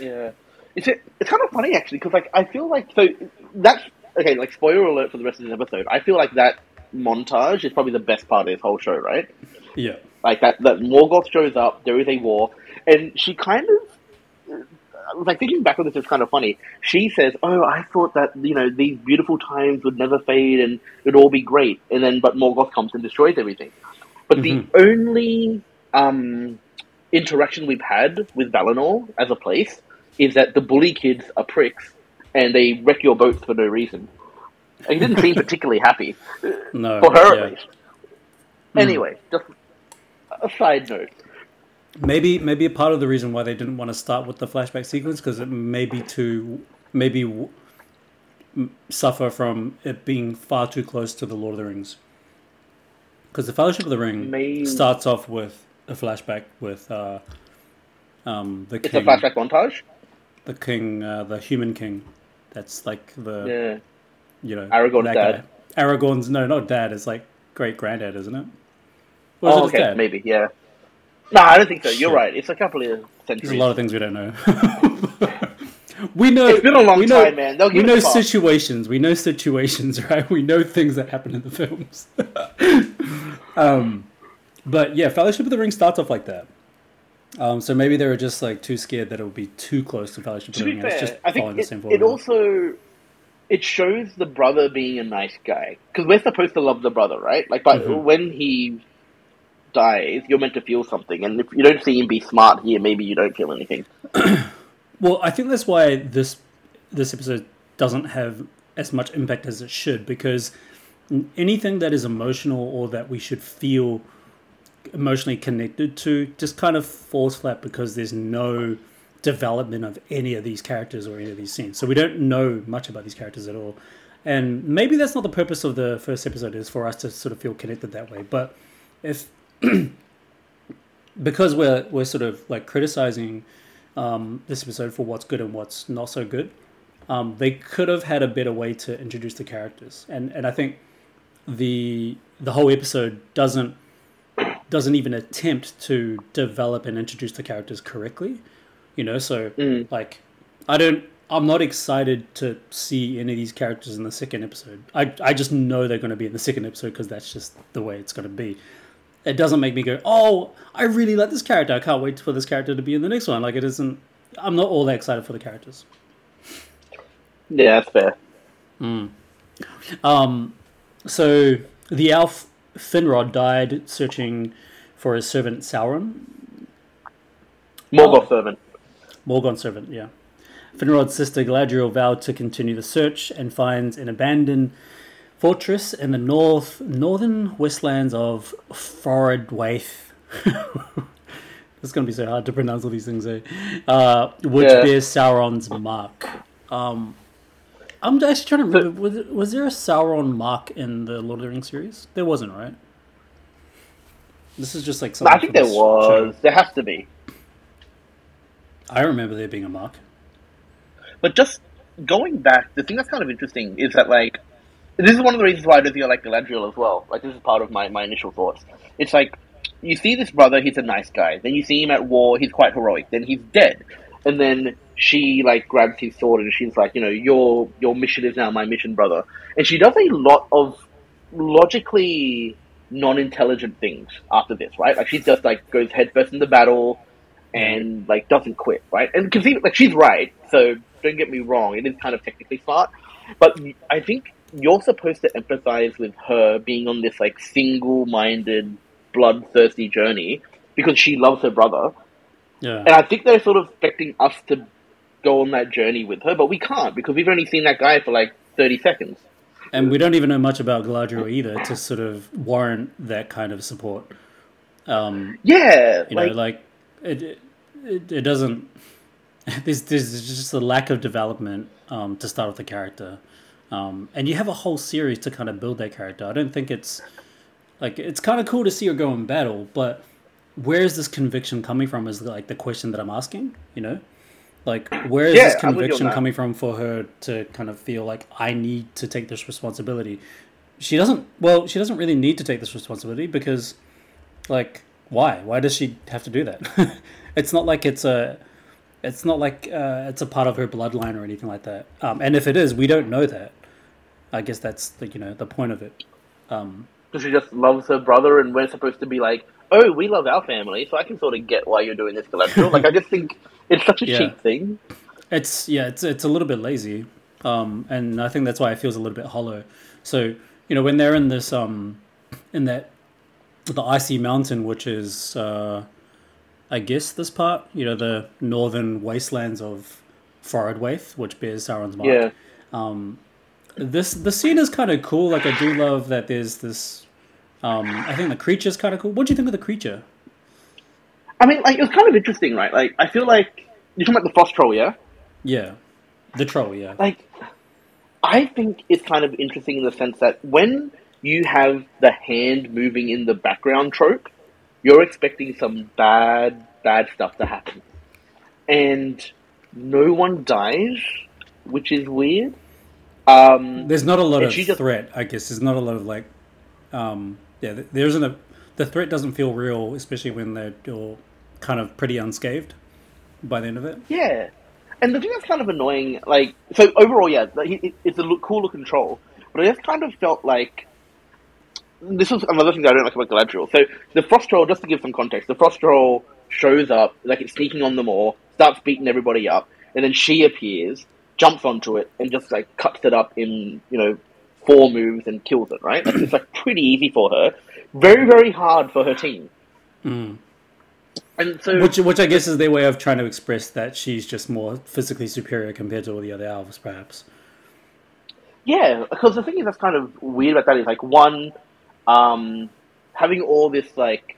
Yeah, it's it's kind of funny actually because like I feel like so that's okay. Like spoiler alert for the rest of this episode. I feel like that montage is probably the best part of this whole show, right? Yeah. Like that that Morgoth shows up, there is a war, and she kind of like thinking back on this is kind of funny. She says, "Oh, I thought that you know these beautiful times would never fade and it'd all be great," and then but Morgoth comes and destroys everything. But the only um, interaction we've had with Valinor as a place is that the bully kids are pricks and they wreck your boat for no reason. And he didn't seem particularly happy No. for her yeah. at least. Anyway, just a side note. Maybe maybe a part of the reason why they didn't want to start with the flashback sequence because it may be too maybe w- suffer from it being far too close to the Lord of the Rings. Because the Fellowship of the Ring starts off with a flashback with uh, um, the It's king, a flashback montage. the king, uh, the human king. That's like the Yeah. you know Aragorn's dad. guy. Aragorn's no, not dad. It's like great granddad, isn't it? Or is Oh, it okay, dad? maybe, yeah. No, I don't think so. You're Shit. right. It's a couple of centuries. There's a lot of things we don't know. we know. It's been a long we know, time, man. We know situations. We know situations, right? We know things that happen in the films. um, but yeah, Fellowship of the Ring starts off like that. Um, so maybe they were just like too scared that it would be too close to Fellowship to be It's fair, just I think the same it, it also it shows the brother being a nice guy because we're supposed to love the brother, right? Like, but Mhm. when he dies, you're meant to feel something, and if you don't see him be smart here, maybe you don't feel anything. Well, I think that's why this this episode doesn't have as much impact as it should because anything that is emotional or that we should feel emotionally connected to just kind of falls flat because there's no development of any of these characters or any of these scenes. So we don't know much about these characters at all. And maybe that's not the purpose of the first episode is for us to sort of feel connected that way. But if because we're we're sort of like criticizing um, this episode for what's good and what's not so good. Um, they could have had a better way to introduce the characters, and and I think the the whole episode doesn't doesn't even attempt to develop and introduce the characters correctly. You know, so Mm. like I don't. I'm not excited to see any of these characters in the second episode. I, I just know they're going to be in the second episode because that's just the way it's going to be it doesn't make me go, oh, I really like this character. I can't wait for this character to be in the next one. Like it isn't. I'm not all that excited for the characters. Yeah, that's fair. Um, so the elf Finrod died searching for his servant Sauron, Morgoth servant. Morgoth's servant. Yeah, Finrod's sister Galadriel vowed to continue the search and finds an abandoned fortress in the north northern westlands of Forodwaith. It's gonna be so hard to pronounce all these things, eh? Uh, which Yeah. bears Sauron's mark. Um, I'm actually trying to remember. Was, was there a Sauron mark in the Lord of the Rings series? There wasn't, right? This is just like something. I think there was. show. There has to be. I remember there being a mark. But just going back, the thing that's kind of interesting is that like this is one of the reasons why I don't think I like Galadriel as well. Like this is part of my, my initial thoughts. It's like you see this brother, he's a nice guy. Then you see him at war, he's quite heroic. Then he's dead, and then she like grabs his sword and she's like, you know, your your mission is now my mission, brother. And she does a lot of logically non-intelligent things after this, right? Like she just like goes headfirst into battle, and like doesn't quit, right? And because like she's right, so don't get me wrong, it is kind of technically smart, but I think you're supposed to empathize with her being on this like single-minded, bloodthirsty journey because she loves her brother, Yeah. and I think they're sort of expecting us to go on that journey with her, but we can't because we've only seen that guy for like thirty seconds. And we don't even know much about Galadriel either to sort of warrant that kind of support. Um, Yeah, you like, know, like it, it, it doesn't. There's there's just a lack of development um, to start with the character, um, and you have a whole series to kind of build that character. I don't think it's like it's kind of cool to see her go in battle, but where is this conviction coming from? Is like the question that I'm asking. You know, like where is Yeah, this I'm with you on conviction coming from for her to kind of feel like I need to take this responsibility? She doesn't. Well, she doesn't really need to take this responsibility because like why? Why does she have to do that? It's not like it's a it's not like uh, it's a part of her bloodline or anything like that. Um, and if it is we don't know that. I guess that's the you know the point of it. Um, because she just loves her brother, and we're supposed to be like, oh, we love our family, so I can sort of get why you're doing this, Galadriel. like, I just think it's such a Yeah. cheap thing. it's yeah it's it's a little bit lazy um, and i think that's why it feels a little bit hollow so you know when they're in this um in that the icy mountain which is uh i guess this part you know the northern wastelands of Forodwaith, which bears sauron's mark Yeah, this the scene is kind of cool. Like I do love that there's this. Um, I think the creature's kind of cool. What do you think of the creature? I mean, like, it was kind of interesting, right? Like, I feel like you're talking about the frost troll, yeah? Yeah, the troll. Yeah, Like, I think it's kind of interesting in the sense that when you have the hand moving in the background trope, you're expecting some bad, bad stuff to happen. And no one dies, which is weird. Um, there's not a lot of just- threat. I guess there's not a lot of like, um, yeah. There isn't a. The threat doesn't feel real, especially when they're all kind of pretty unscathed by the end of it. Yeah, and the thing that's kind of annoying, like, so overall, yeah, it's a cool looking troll, but I just kind of felt like this was another thing that I don't like about Galadriel. So the frost troll, just to give some context, the frost troll shows up, like it's sneaking on them all, starts beating everybody up, and then she appears, jumps onto it, and just like cuts it up in you know four moves and kills it. Right? Like, it's like pretty easy for her, very very hard for her team. And so Which, which I guess is their way of trying to express that she's just more physically superior compared to all the other elves, perhaps. Yeah, because the thing is that's kind of weird about that is like one, um, having all this like,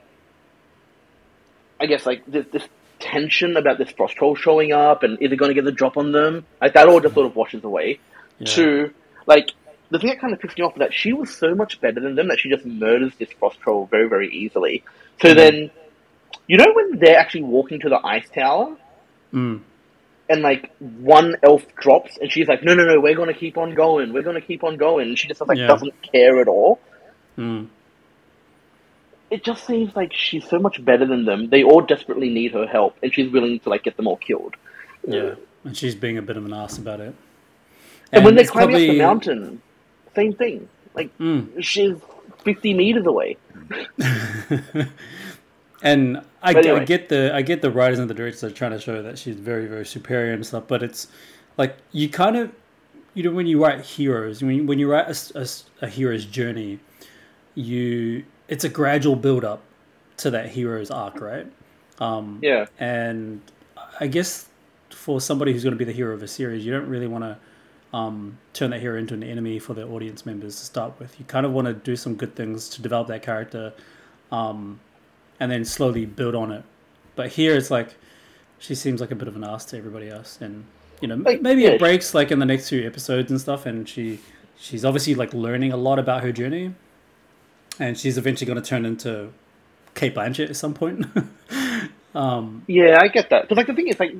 I guess like this, this tension about this frost troll showing up and is it going to get the drop on them? Like that all just sort of washes away. Yeah. Two, like the thing that kind of pissed me off is that she was so much better than them that she just murders this frost troll very very easily. So then, you know when they're actually walking to the ice tower Mm. and like one elf drops and she's like no no no we're going to keep on going we're going to keep on going and she just like Yeah. doesn't care at all Mm. it just seems like she's so much better than them they all desperately need her help and she's willing to like get them all killed Yeah, and she's being a bit of an ass about it. and, when they're climbing up the mountain same thing like Mm. she's 50 meters away And I, But I get the I get the writers and the directors are trying to show that she's very very superior and stuff, but it's like you kind of you know when you write heroes when you, when you write a hero's journey, you it's a gradual build up to that hero's arc, right? Um, yeah and I guess for somebody who's going to be the hero of a series, you don't really want to um, turn that hero into an enemy for the audience members to start with. You kind of want to do some good things to develop that character, um, and then slowly build on it. But here it's like she seems like a bit of an ass to everybody else, and you know Like, maybe yeah, it breaks like in the next few episodes and stuff, and she she's obviously like learning a lot about her journey, and she's eventually going to turn into Cate Blanchett at some point. um, Yeah, I get that. Because like the thing is, like,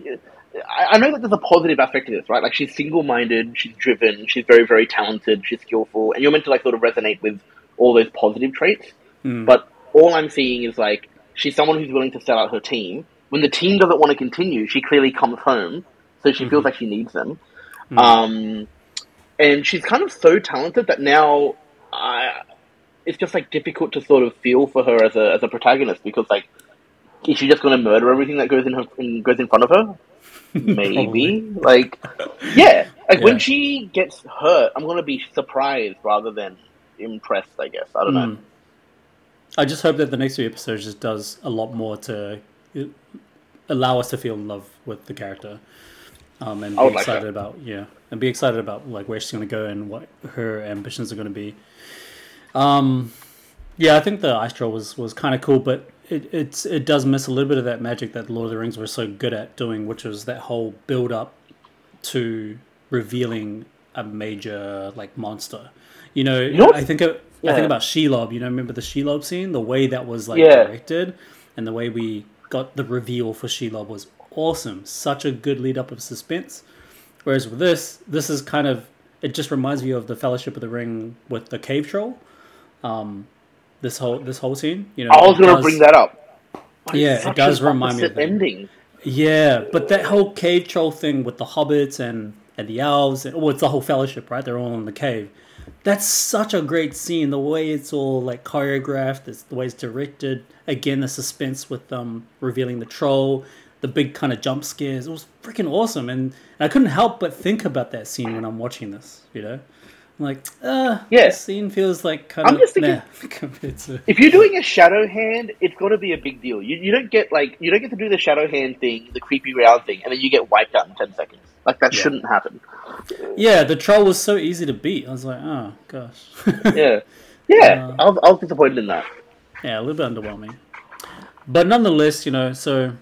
I, I know that there's a positive aspect to this, right? Like she's single-minded, she's driven, she's very, very talented, she's skillful, and you're meant to like sort of resonate with all those positive traits. Mm. But all I'm seeing is like she's someone who's willing to sell out her team. When the team doesn't want to continue, she clearly comes home, so she feels like she needs them. Um, and she's kind of so talented that now I, it's just like difficult to sort of feel for her as a as a protagonist because like is she just going to murder everything that goes in her in, goes in front of her? Maybe. like, yeah. Like when she gets hurt, I'm going to be surprised rather than impressed. I guess I don't know. Mm. I just hope that the next few episodes just does a lot more to uh, allow us to feel in love with the character, um, and be like excited that. about yeah, and be excited about like where she's going to go and what her ambitions are going to be. Um, yeah, I think the ice troll was was kind of cool, but it it's it does miss a little bit of that magic that Lord of the Rings were so good at doing, which was that whole build up to revealing a major like monster. You know, know I think of, I Yeah. think about Shelob. You know, remember the Shelob scene? The way that was like Yeah. directed, and the way we got the reveal for Shelob was awesome. Such a good lead up of suspense. Whereas with this, this is kind of it just reminds me of the Fellowship of the Ring with the cave troll. Um, this whole this whole scene, you know, I was going to bring that up. But Yeah, it does remind me of that. ending. Yeah, but that whole cave troll thing with the hobbits and and the elves, and, well, it's the whole fellowship, right? They're all in the cave. That's such a great scene. The way it's all like choreographed, it's the way it's directed. Again, the suspense with um revealing the troll, the big kind of jump scares. It was freaking awesome, and, and I couldn't help but think about that scene when I'm watching this. You know, I'm like, uh, Yeah. this scene feels like kind I'm of just thinking- to. If you're doing a shadow hand, it's got to be a big deal. You, you don't get like you don't get to do the shadow hand thing, the creepy round thing, and then you get wiped out in ten seconds. Like that Yeah. shouldn't happen. Yeah, the troll was so easy to beat. I was like, oh gosh. Yeah, yeah. Uh, I, was, I was disappointed in that. Yeah, a little bit underwhelming. But nonetheless, you know, so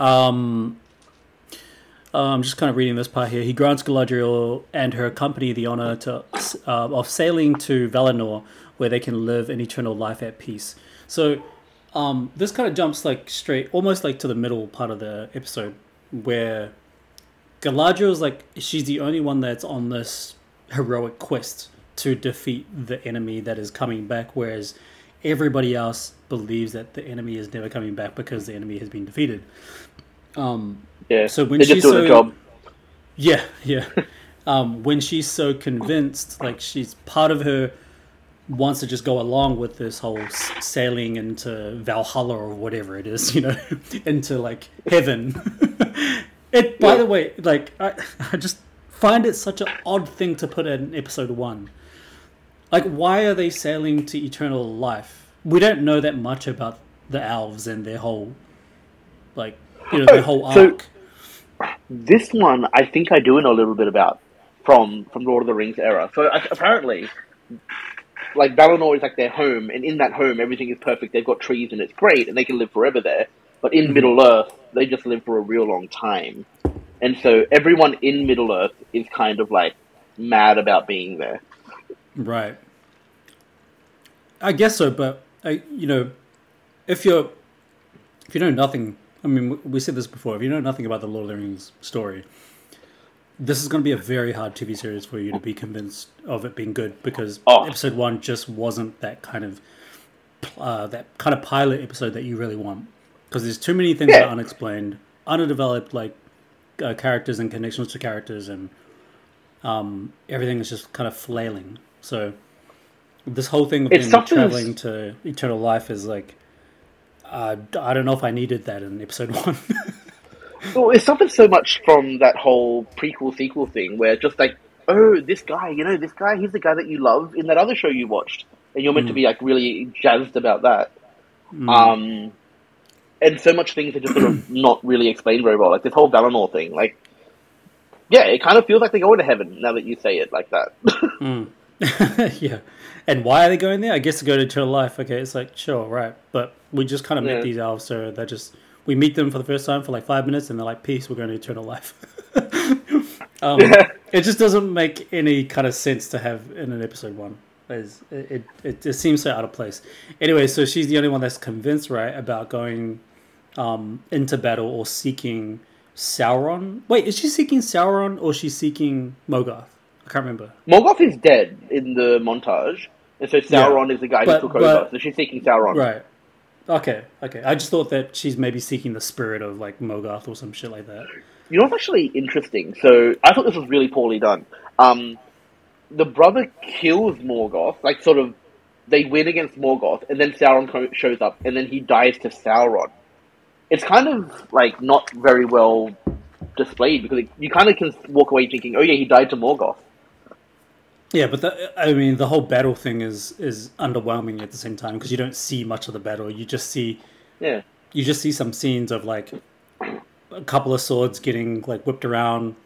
um I'm just kind of reading this part here. He grants Galadriel and her company the honor to uh, of sailing to Valinor, where they can live an eternal life at peace. So, um, this kind of jumps like straight, almost like to the middle part of the episode, where Galadriel's like she's the only one that's on this heroic quest to defeat the enemy that is coming back, whereas everybody else believes that the enemy is never coming back because the enemy has been defeated. Um, Yeah. So when they're just she's so- job. yeah, yeah. um, when she's so convinced, like she's part of her wants to just go along with this whole s- sailing into Valhalla or whatever it is, you know, into like heaven. it, by Yeah. the way, like I, I just find it such an odd thing to put in episode one. Like, why are they sailing to eternal life? We don't know that much about the elves and their whole, like, you know, their whole So- arc. This one, I think I do know a little bit about from from Lord of the Rings era. So a- apparently, like Valinor is like their home, and in that home, everything is perfect. They've got trees, and it's great, and they can live forever there. But in Mm-hmm. Middle Earth, they just live for a real long time, and so everyone in Middle Earth is kind of like mad about being there. Right. I guess so, but I, you know, if you're if you know nothing, I mean, we- said this before. If you know nothing about the Lord of the Rings story, this is going to be a very hard TV series for you to be convinced of it being good because Oh. episode one just wasn't that kind of uh, that kind of pilot episode that you really want because there's too many things that are unexplained, underdeveloped like uh, characters and connections to characters, and um, everything is just kind of flailing. So this whole thing of traveling to eternal life is like. Uh, I don't know if I needed that in episode one. Well, it suffered so much from that whole prequel sequel thing, where just like, oh, this guy, you know, this guy, he's the guy that you love in that other show you watched, and you're meant to be like really jazzed about that. Um, and so much things are just sort of not really explained very well, like this whole Valinor thing. Like, yeah, it kind of feels like they're going to heaven now that you say it like that. yeah. And why are they going there? I guess to go to eternal life. Okay, it's like sure, right. But we just kind of Yeah. met these elves, so they're just we meet them for the first time for like five minutes, and they're like, "Peace, we're going to eternal life." um, it just doesn't make any kind of sense to have in an episode one. It, it, it, it seems so out of place. Anyway, so she's the only one that's convinced, right, about going um, into battle or seeking Sauron. Wait, is she seeking Sauron or is she seeking Mogoth? I can't remember. Morgoth is dead in the montage, and so Sauron is the guy But- who took but- over, so she's seeking Sauron. Right. Okay. Okay. I just thought that she's maybe seeking the spirit of like Mogoth or some shit like that. You know what's actually interesting? So I thought this was really poorly done. Um, the brother kills Morgoth, like sort of they win against Morgoth, and then Sauron co- shows up, and then he dies to Sauron. It's kind of like not very well displayed because it, you kind of can walk away thinking, "Oh yeah, he died to Morgoth." Yeah, but the, I mean, the whole battle thing is is underwhelming at the same time because you don't see much of the battle. You just see Yeah, you just see some scenes of like a couple of swords getting like whipped around,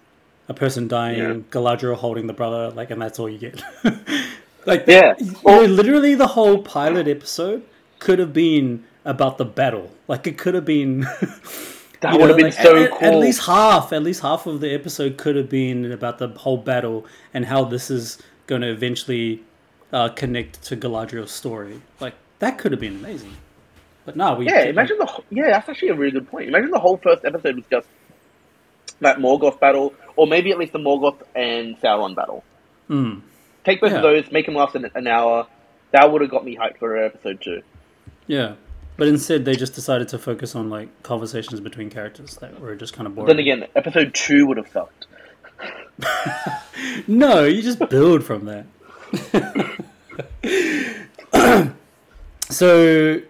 a person dying, Yeah. Galadriel holding the brother, like, and that's all you get. like, Yeah. literally the whole pilot episode could have been about the battle. Like, it could have been. that you would know, have been like, so at, cool. At least half, at least half of the episode could have been about the whole battle and how this is going to eventually uh, connect to Galadriel's story. Like that could have been amazing. But no, we Yeah, imagine the yeah. That's actually a really good point. Imagine the whole first episode was just that Morgoth battle, or maybe at least the Morgoth and Sauron battle. Mm. Take both Yeah. of those, make them last an, an hour. That would have got me hyped for episode two. Yeah. But instead, they just decided to focus on like conversations between characters that were just kind of boring. Then again, episode two would have sucked. no, you just build from that. so,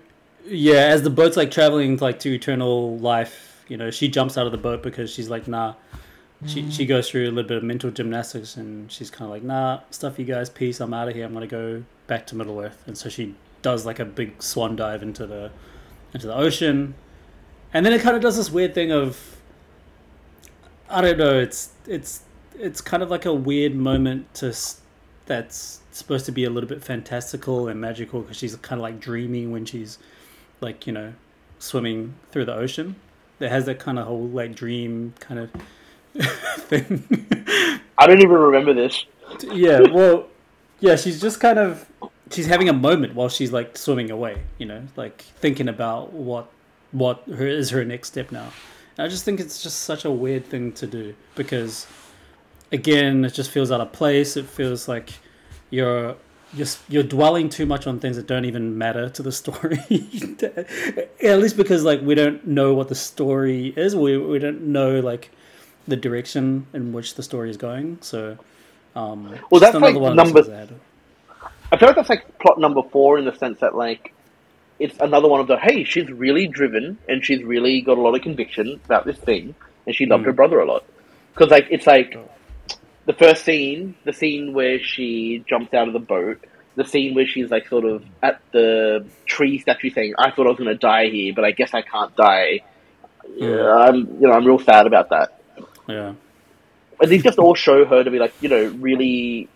yeah, as the boat's like traveling like to eternal life, you know, she jumps out of the boat because she's like, nah. She she goes through a little bit of mental gymnastics and she's kind of like, nah, stuff you guys, peace. I'm out of here. I'm gonna go back to Middle Earth. And so she does like a big swan dive into the into the ocean, and then it kind of does this weird thing of I don't know. It's it's it's kind of like a weird moment to that's supposed to be a little bit fantastical and magical because she's kind of like dreaming when she's like you know swimming through the ocean. It has that kind of whole like dream kind of thing. I don't even remember this. yeah, well, yeah, she's just kind of she's having a moment while she's like swimming away, you know, like thinking about what what her is her next step now. And I just think it's just such a weird thing to do because again, it just feels out of place. It feels like you're just you're dwelling too much on things that don't even matter to the story. At least because like we don't know what the story is. We we don't know like the direction in which the story is going. So um Well, that's like number- things I had. I feel like that's like plot number four in the sense that like it's another one of the hey, she's really driven and she's really got a lot of conviction about this thing, and she loved her mm. brother a lot. Because like it's like oh. the first scene, the scene where she jumps out of the boat, the scene where she's like sort of at the tree statue saying, "I thought I was going to die here, but I guess I can't die." Yeah, I'm you know I'm real sad about that. Yeah. And these just all show her to be like you know really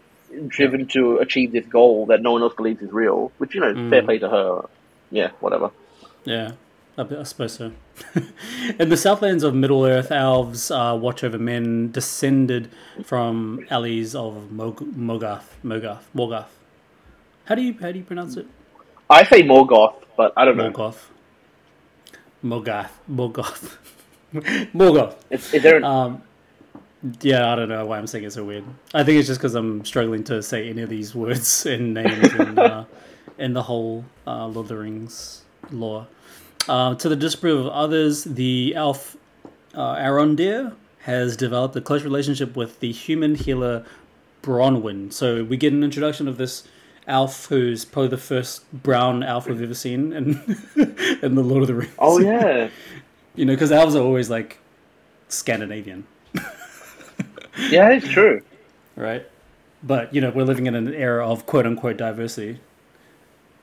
driven to achieve this goal that no one else believes is real. Which you know, fair mm. play to her. Yeah, whatever. Yeah, I, I suppose so. In the Southlands of Middle Earth, elves uh, watch over men descended from alleys of Mog- Mogath. Mogath. Morgoth. How do you how do you pronounce it? I say Morgoth, but I don't know. Morgoth. Mogath. Morgoth. Morgoth. Is, is there an, Um, yeah, I don't know why I'm saying it so weird. I think it's just because I'm struggling to say any of these words and names in, uh, in the whole uh, Lord of the Rings lore. Uh, to the disapproval of others, the elf uh, Arondir has developed a close relationship with the human healer Bronwyn. So we get an introduction of this elf who's probably the first brown elf we've ever seen in, in the Lord of the Rings. oh yeah, You know, because elves are always like Scandinavian. yeah, it's true. right? But you know, we're living in an era of quote unquote diversity.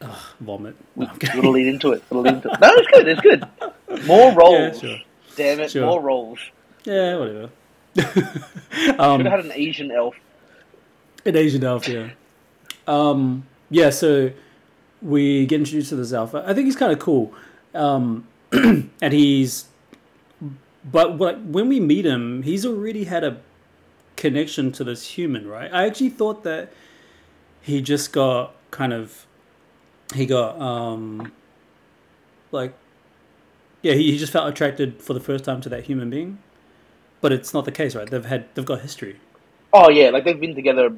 Ugh, vomit. No. It'll lead into it. It'll lead into it. No, it's good. It's good. More rolls. sure. Damn it, Sure. more rolls. yeah, whatever. Should um, have had an Asian elf. an Asian elf, yeah. Um, yeah, so we get introduced to this elf. I think he's kind of cool, um, and he's. But what, when we meet him, he's already had a connection to this human, right? I actually thought that he just got kind of he got um like yeah he, he just felt attracted for the first time to that human being but it's not the case right they've had they've got history Oh yeah, like they've been together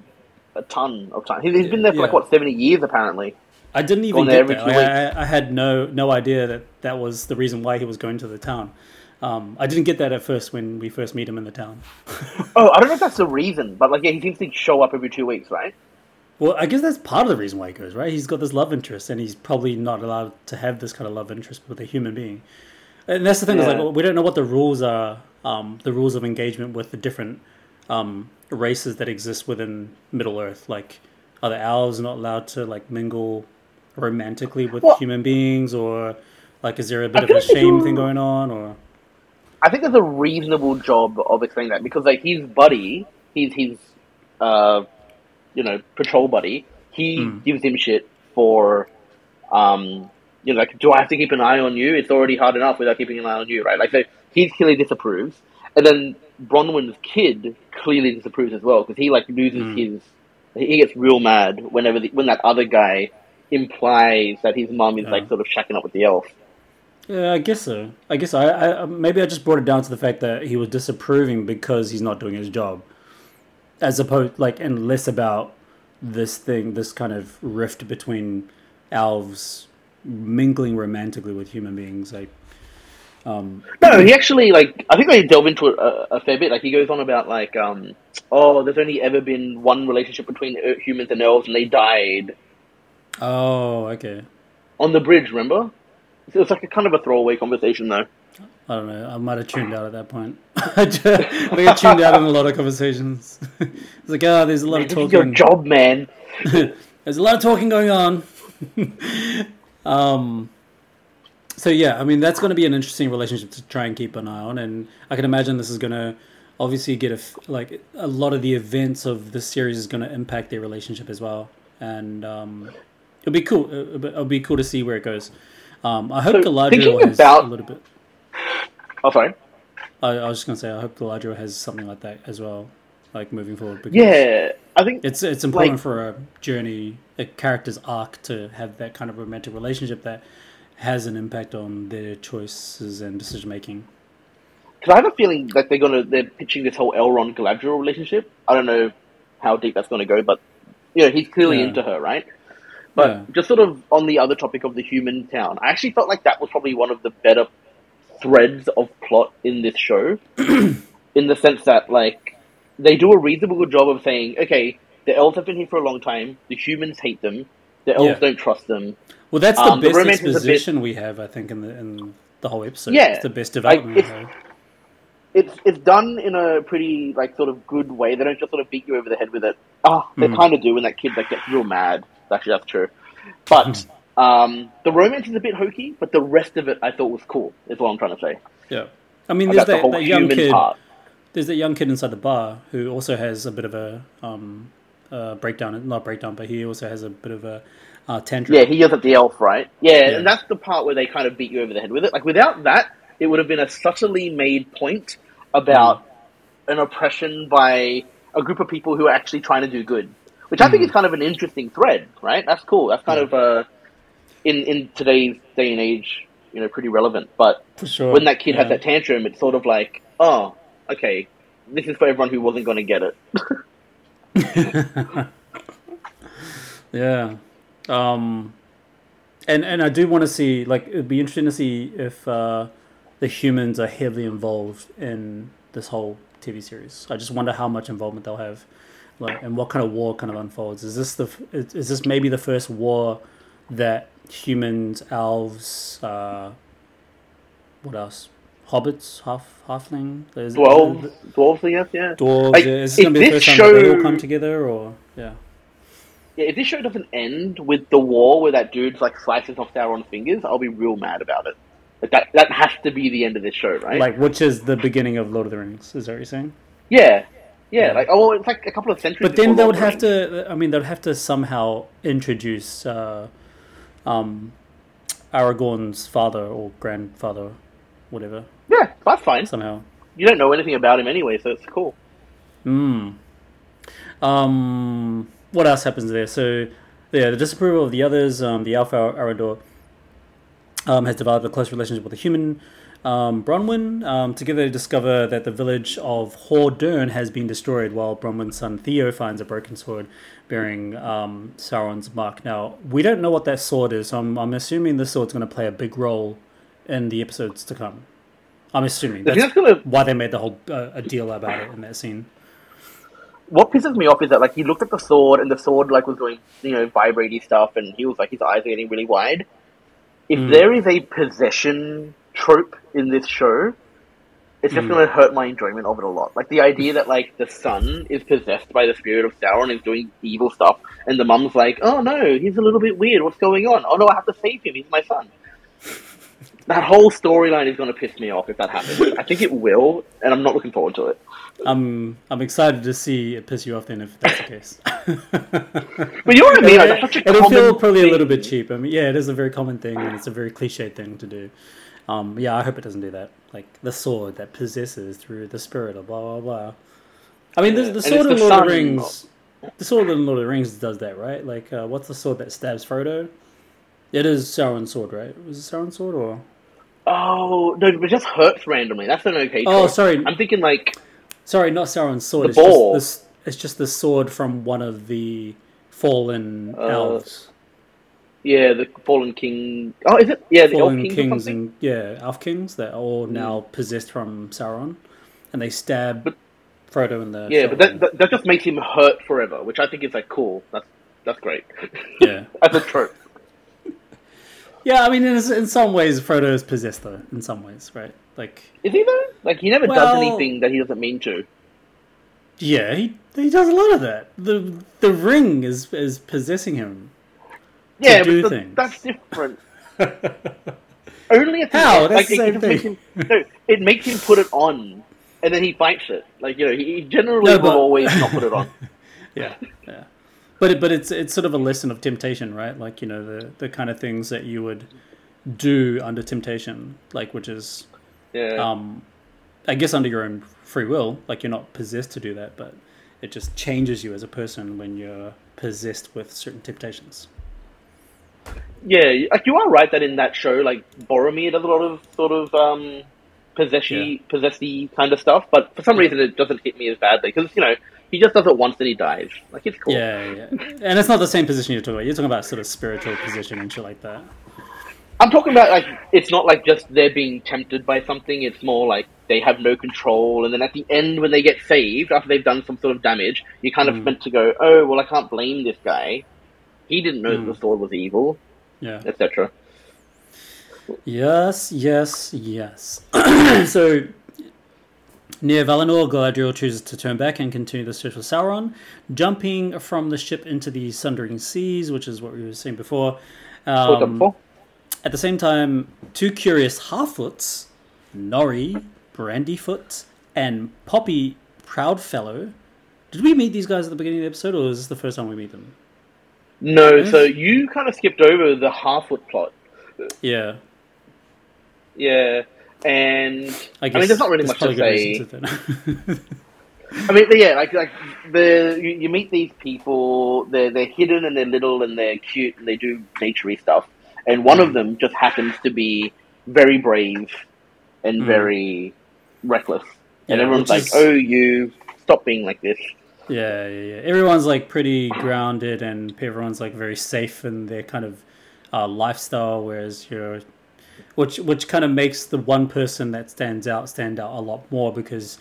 a ton of time. He's, he's been there for like what seventy years apparently. i didn't even get that Like, I, I had no no idea that that was the reason why he was going to the town um, I didn't get that at first when we first meet him in the town. Oh, I don't know if that's the reason, but like yeah, he seems to show up every two weeks, right? Well, I guess that's part of the reason why he goes, right? He's got this love interest, and he's probably not allowed to have this kind of love interest with a human being. And that's the thing is like we don't know what the rules are, um, the rules of engagement with the different um, races that exist within Middle Earth. Like, are the elves not allowed to like mingle romantically with Well- human beings, or like is there a bit I of a shame thing going on, or I think there's a reasonable job of explaining that because like his buddy, he's his uh, you know patrol buddy, he Hmm. gives him shit for um, you know like do I have to keep an eye on you? It's already hard enough without keeping an eye on you, right? Like so he clearly disapproves, and then Bronwyn's kid clearly disapproves as well because he like loses Hmm. his he gets real mad whenever the, when that other guy implies that his mum is Yeah. like sort of shacking up with the elf. Yeah, I guess so. I guess I, I maybe I just brought it down to the fact that he was disapproving because he's not doing his job, as opposed like and less about this thing, this kind of rift between elves mingling romantically with human beings. Like, um, No, he actually like I think they delve into it a, a fair bit. Like he goes on about like um oh there's only ever been one relationship between humans and elves and they died oh, okay. on the bridge. Remember? It was like a kind of a throwaway conversation though. I don't know. I might have tuned out at that point. I just- I think I tuned out in a lot of conversations. it's like, oh, there's a lot of is your job, man. There's a lot of talking going on. um, so yeah, I mean that's going to be an interesting relationship to try and keep an eye on, and I can imagine this is going to obviously get a f- like a lot of the events of this series is going to impact their relationship as well, and um, it'll be cool. It'll, it'll be cool to see where it goes. Um, I hope So, Galadriel has about- a little bit. Oh, sorry. I, I was just going to say I hope Galadriel has something like that as well, like moving forward. Because Yeah, I think it's it's important Like- for a journey, a character's arc to have that kind of romantic relationship that has an impact on their choices and decision making. because I have a feeling that they're gonna they're pitching this whole Elrond Galadriel relationship. I don't know how deep that's gonna go, but you know he's clearly Yeah. into her, right? But Yeah. just sort of on the other topic of the human town, I actually felt like that was probably one of the better threads of plot in this show, in the sense that like they do a reasonable good job of saying, okay, the elves have been here for a long time, the humans hate them, the elves Yeah. don't trust them. Well, that's the Um, best is a bit- we have, I think, in the in the whole episode. Yeah. it's the best development it's- have. It's it's done in a pretty like sort of good way. They don't just sort of beat you over the head with it. Ah, they Mm. kind of do when that kid like gets real mad. Actually, that's true. But um, the romance is a bit hokey, but the rest of it I thought was cool. Is what I'm trying to say Yeah, I mean, there's about the that, young kid. part. There's that young kid inside the bar who also has a bit of a um, uh, breakdown. Not breakdown, but he also has a bit of a uh, tantrum. Yeah, he yells at the elf, right? Yeah, Yeah. and that's the part where they kind of beat you over the head with it. Like without that, it would have been a subtly made point about Mm. an oppression by a group of people who are actually trying to do good, which I think Mm. is kind of an interesting thread, right? That's cool. That's kind of uh, in in today's day and age, you know, pretty relevant. But sure. when that kid yeah. has that tantrum, it's sort of like, oh, okay, this is for everyone who wasn't going to get it. Yeah. Um, and and I do want to see like it'd be interesting to see if uh, the humans are heavily involved in this whole TV series. I just wonder how much involvement they'll have, like, and what kind of war kind of unfolds. Is this the is is this maybe the first war that humans, elves, uh, what else? Hobbits, half halfling, is, Dwarves, dwarves, I guess, yeah. dwarves. Like, is this gonna be if the first time they all show- come together, or yeah? Yeah, if this show doesn't end with the war where that dude's like slices off Sauron's fingers, I'll be real mad about it. Like that that has to be the end of this show, right? Like, which is the beginning of Lord of the Rings? Is that what you're saying? yeah, yeah, Yeah. like oh, it's like a couple of centuries. But then they would have of the Rings. to. I mean, they'd have to somehow introduce uh, um, Aragorn's father or grandfather, whatever. Yeah, that's fine. Somehow. You don't know anything about him anyway, so it's cool. Hmm. Um. What else happens there? So, yeah, the disapproval of the others. Um, the Alpha Arondir um, has developed a close relationship with a human. Um, Bronwyn, um, together they discover that the village of Hordern has been destroyed, while Bronwyn's son Theo finds a broken sword bearing um, Sauron's mark. Now, we don't know what that sword is, so I'm, I'm assuming this sword's going to play a big role in the episodes to come. I'm assuming that's that's gonna why they made the whole uh, a deal about it in that scene. what pisses me off is that like he looked at the sword and the sword like was doing you know vibrating stuff and he was like his eyes are getting really wide. If Mm. there is a possession trope in this show, it's just Mm. going to hurt my enjoyment of it a lot. Like the idea that like the son is possessed by the spirit of Sauron and is doing evil stuff, and the mum's like, "Oh no, he's a little bit weird. What's going on? Oh no, I have to save him. He's my son." that whole storyline is going to piss me off if that happens. I think it will, and I'm not looking forward to it. I'm I'm excited to see it piss you off then if that's the case. But you know what I mean? Like, that's such a It'll feel probably a little bit cheap. I mean, yeah, it is a very common thing and it's a very cliched thing to do. Um, yeah, I hope it doesn't do that. Like the sword that possesses through the spirit of blah blah blah. I mean, the, Yeah, the sword in the Lord of the. Rings, the sword in Lord of the Rings does that, right? Like, uh, what's the sword that stabs Frodo? It is Sauron's sword, right? Was it Sauron's sword or? Oh no, it just hurts randomly. That's an okay. Oh, choice. sorry, I'm thinking like sorry, not Sauron's sword. The it's just ball. this. It's just the sword from one of the fallen Uh, elves. Yeah, the fallen king. Oh, is it? Yeah, the elf fallen kings, or kings something. and yeah, elf kings that are all hmm. now possessed from Sauron, and they stab But- Frodo in the Yeah, but that, that that just makes him hurt forever, which I think is like cool. That's that's great. yeah, As a trope. yeah. I mean, in, in some ways, Frodo is possessed though. In some ways, right? Like, Is he though? Like he never does anything that he doesn't mean to. yeah, he he does a lot of that. the The ring is is possessing him. Yeah, do but the- that's different. Only the How? That's the it same thing. him, no, it makes him put it on, and then he fights it. Like you know, he generally No, will but- always not put it on. Yeah, yeah. But it, but it's it's sort of a lesson of temptation, right? Like you know the the kind of things that you would do under temptation, like which is Yeah. um, I guess under your own free will, like you're not possessed to do that, but it just changes you as a person when you're possessed with certain temptations. Yeah, like you are right that in that show, like Boromir does a lot of sort of um, possessy, possessy kind of stuff, but for some reason it doesn't hit me as badly because you know he just does it once and he dies. Like it's cool. Yeah, yeah, and it's not the same position you're talking about. You're talking about sort of spiritual position and shit like that. I'm talking about like it's not like just they're being tempted by something. It's more like they have no control, and then at the end when they get saved after they've done some sort of damage, you're kind of Mm. meant to go, oh well, I can't blame this guy. He didn't know Mm. the sword was evil, Yeah. etc. Yes, yes, yes. so, near Valinor, Galadriel chooses to turn back and continue the search for Sauron, jumping from the ship into the Sundering Seas, which is what we were seeing before. Um. At the same time, two curious Harfoots, Nori, Brandyfoot, and Poppy Proudfellow. Did we meet these guys at the beginning of the episode, or is this the first time we meet them? No, Yes. so you kind of skipped over the Harfoot plot. Yeah, Yeah, and I I, mean, there's not really much to say. to. I mean, yeah, like like the you, you meet these people. They're they're hidden and they're little and they're cute and they do naturey stuff. And one Mm. of them just happens to be very brave and Mm. very reckless. And everyone's like, is- "Oh, you stop being like this." Yeah, yeah, yeah. Everyone's like pretty grounded, and everyone's like very safe in their kind of uh, lifestyle. Whereas you're, which which kind of makes the one person that stands out stand out a lot more because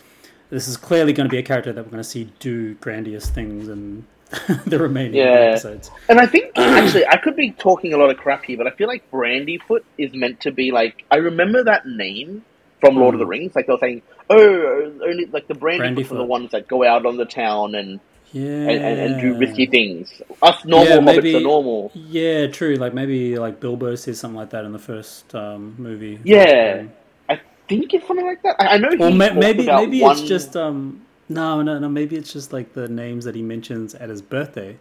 this is clearly going to be a character that we're going to see do grandiose things in the remaining Yeah. episodes. And I think actually I could be talking a lot of crap here, but I feel like Brandyfoot is meant to be like I remember that name from Lord of the Mm. Rings. Like they were saying, "Oh, only like the brandy Brandyfoot are the ones that go out on the town and Yeah, and, and, and do risky things. Us normal Yeah, hobbits maybe- are normal. Yeah, true. Like maybe like Bilbo says something like that in the first um, movie. Yeah. Um, I think it's something like that. I, I know. Or ma- maybe maybe one... it's just um no no no maybe it's just like the names that he mentions at his birthday.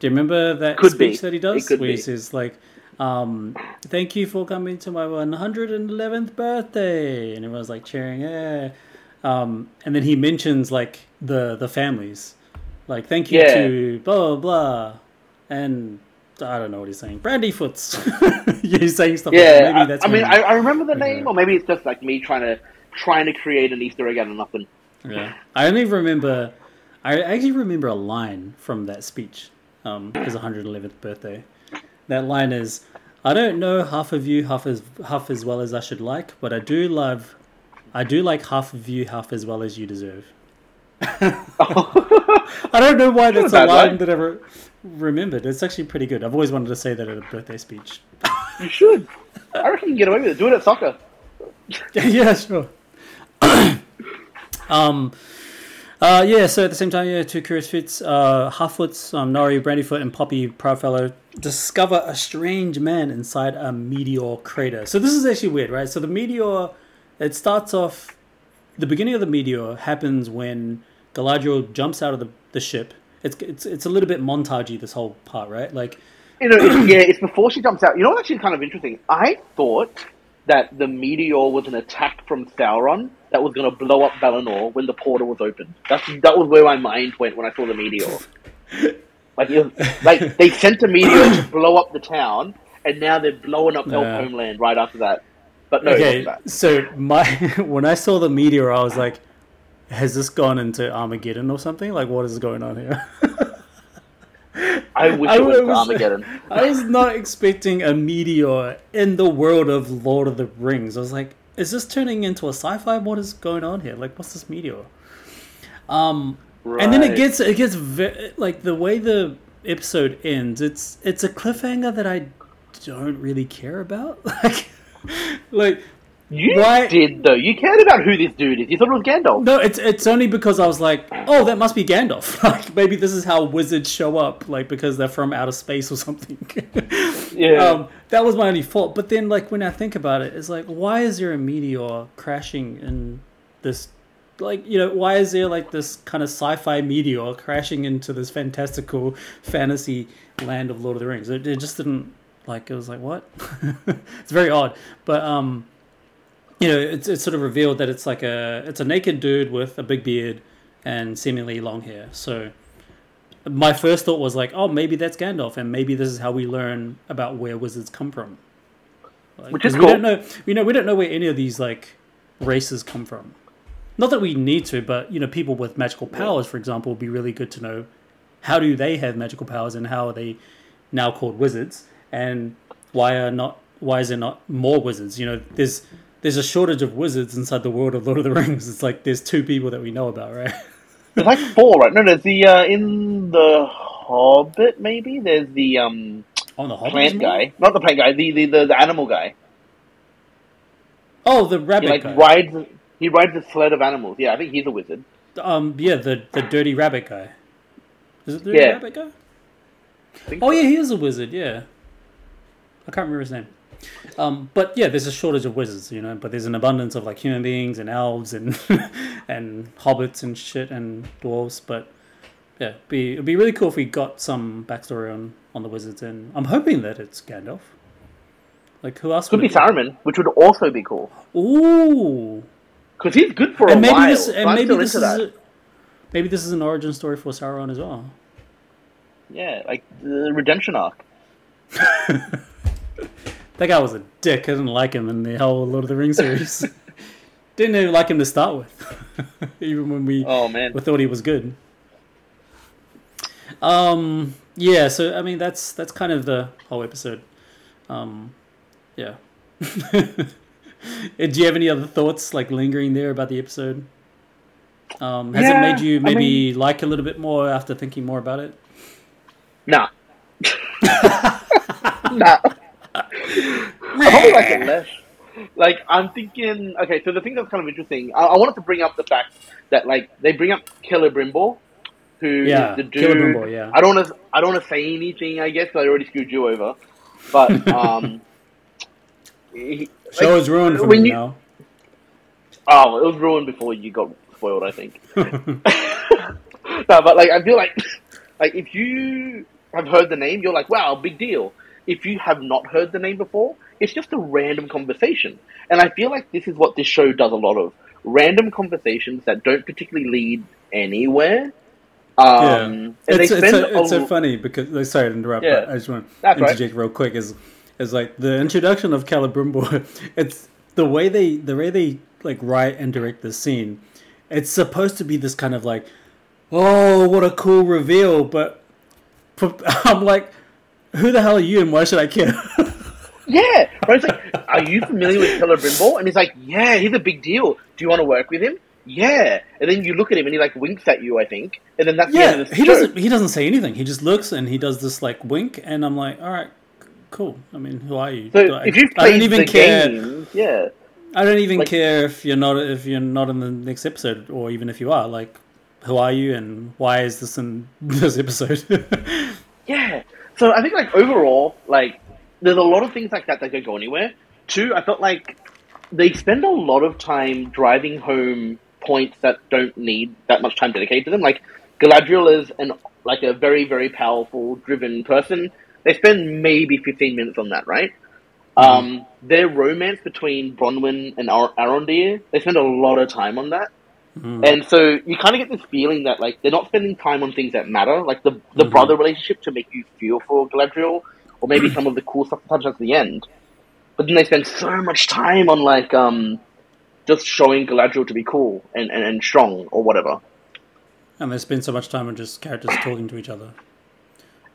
Do you remember that Could speech be. that he does? It could where he says like, um, "Thank you for coming to my 111th birthday," and everyone's like cheering, "Yeah!" Um, and then he mentions like the the families, like "Thank you Yeah. to blah blah blah," and I don't know what he's saying. Brandyfoots. he's saying stuff. like Yeah, that. maybe I, that's I mean, I, I remember the name, or maybe it's just like me trying to trying to create an Easter egg out of nothing. Yeah, I only remember. I actually remember a line from that speech. Um, his 111th birthday. That line is, "I don't know half of you half as half as well as I should like, but I do love, I do like half of you half as well as you deserve." I don't know why that's a line line. that I re- remembered. It's actually pretty good. I've always wanted to say that at a birthday speech. You should. I reckon you can get away with it. Do it at soccer. yeah, sure. um, uh, yeah. So at the same time, yeah, two curious fits. Uh, Harfoots, um, Nori, Brandyfoot, and Poppy Proudfellow discover a strange man inside a meteor crater. So this is actually weird, right? So the meteor, it starts off. The beginning of the meteor happens when Galadriel jumps out of the, the ship. It's, it's it's a little bit montagey this whole part, right? Like You know, it's, yeah, it's before she jumps out. You know what's actually kind of interesting? I thought that the meteor was an attack from Sauron that was going to blow up Valinor when the portal was opened. That's that was where my mind went when I saw the meteor. Like, was, like they sent a meteor to blow up the town, and now they're blowing up Elf. Homeland right after that. But no, okay, so my when I saw the meteor, I was like, "Has this gone into Armageddon or something? Like, what is going on here?" I wish I it was, was- Armageddon. I was not expecting a meteor in the world of Lord of the Rings. I was like, "Is this turning into a sci-fi? What is going on here? Like, what's this meteor?" Um, and then it gets it gets ve- like the way the episode ends. It's it's a cliffhanger that I don't really care about. Like, like You Why- did though. You cared about who this dude is. You thought it was Gandalf. No, it's it's only because I was like, oh, that must be Gandalf. Like maybe this is how wizards show up, like because they're from outer space or something. Yeah. Um, that was my only fault. But then, like when I think about it, it's like, why is there a meteor crashing in this? Like you know, why is there like this kind of sci-fi meteor crashing into this fantastical fantasy land of Lord of the Rings? It, it just didn't like. It was like what? it's very odd. But um, you know, it's it's sort of revealed that it's like a it's a naked dude with a big beard and seemingly long hair. So my first thought was like, oh, maybe that's Gandalf, and maybe this is how we learn about where wizards come from. Like, Which is 'cause we don't cool. know, you know, we don't know where any of these like races come from. Not that we need to, but you know, people with magical powers, for example, would be really good to know how do they have magical powers and how are they now called wizards, and why are not why is there not more wizards? You know, there's there's a shortage of wizards inside the world of Lord of the Rings. It's like there's two people that we know about, right? There's like four, right? No, there's the uh, in the Hobbit. Maybe there's the um On the Hobbit, plant guy, not the plant guy, the the, the, the animal guy. Oh, the He rabbit like guy. rides. He rides a sled of animals. Yeah, I think he's a wizard. Um, yeah, the the dirty rabbit guy. Is it the dirty Yeah. rabbit guy? Oh so. yeah, he is a wizard. Yeah, I can't remember his name. Um, but yeah, there's a shortage of wizards, you know. But there's an abundance of like human beings and elves and and hobbits and shit and dwarves. But yeah, it'd be it'd be really cool if we got some backstory on on the wizards. And I'm hoping that it's Gandalf. Like who else? Could be Saruman, which would also be cool Ooh, because he's good for a maybe while. this and maybe this is a, maybe this is an origin story for Sauron as well. Yeah, like the redemption arc. That guy was a dick. I didn't like him in the whole Lord of the Rings series. didn't even like him to start with, even when we, Oh man, we thought he was good. Um. Yeah. So I mean, that's that's kind of the whole episode. Um. Yeah. Do you have any other thoughts, like lingering there about the episode? Um, has it made you I maybe like a little bit more after thinking more about it? nah, nah. Probably like it less. Like I'm thinking, okay. So the thing that's kind of interesting, I, I wanted to bring up the fact that like they bring up Celebrimbor, who is Yeah, the dude. Celebrimbor, yeah. I don't want to. I don't want to say anything. I guess I already screwed you over. But um, he, Show like, is ruined for when me you- now. Oh, it was ruined before you got spoiled. I think. no, but like I feel like, like if you have heard the name, you're like, wow, big deal. If you have not heard the name before, it's just a random conversation, and I feel like this is what this show does a lot of: random conversations that don't particularly lead anywhere. Um, yeah, and it's, they it's, so, it's so funny because sorry to interrupt, Yeah. but I just want to That's right. interject real quick. Is is like the introduction of Celebrimbor. It's the way they the way they like write and direct the scene. It's supposed to be this kind of like, oh, what a cool reveal, but I'm like, who the hell are you and why should I care? Yeah, Right? it's like, are you familiar with Celebrimbor? And he's like, yeah, he's a big deal. Do you want to work with him? yeah, and then you look at him and he like winks at you, I think, and then that's the Yeah, end of the he doesn't. He doesn't say anything. He just looks and he does this like wink, and I'm like, all right, cool. I mean, who are you? So I, if you've I played don't even the care. games, yeah, I don't even like- care if you're not if you're not in the next episode, or even if you are. Like, who are you, and why is this in this episode? yeah. So I think like overall, like there's a lot of things like that that don't go anywhere. Two, I felt like they spend a lot of time driving home points that don't need that much time dedicated to them. Like Galadriel is an like a very very powerful, driven person. They spend maybe 15 minutes on that, right? Um, their romance between Bronwyn and Ar- Arondir, they spend a lot of time on that. Mm. And so you kind of get this feeling that like they're not spending time on things that matter, like the the Mhm. brother relationship to make you feel for Galadriel, or maybe some of the cool stuff that at the end. But then they spend so much time on like um just showing Galadriel to be cool and, and, and strong or whatever. and they spend so much time on just characters talking to each other.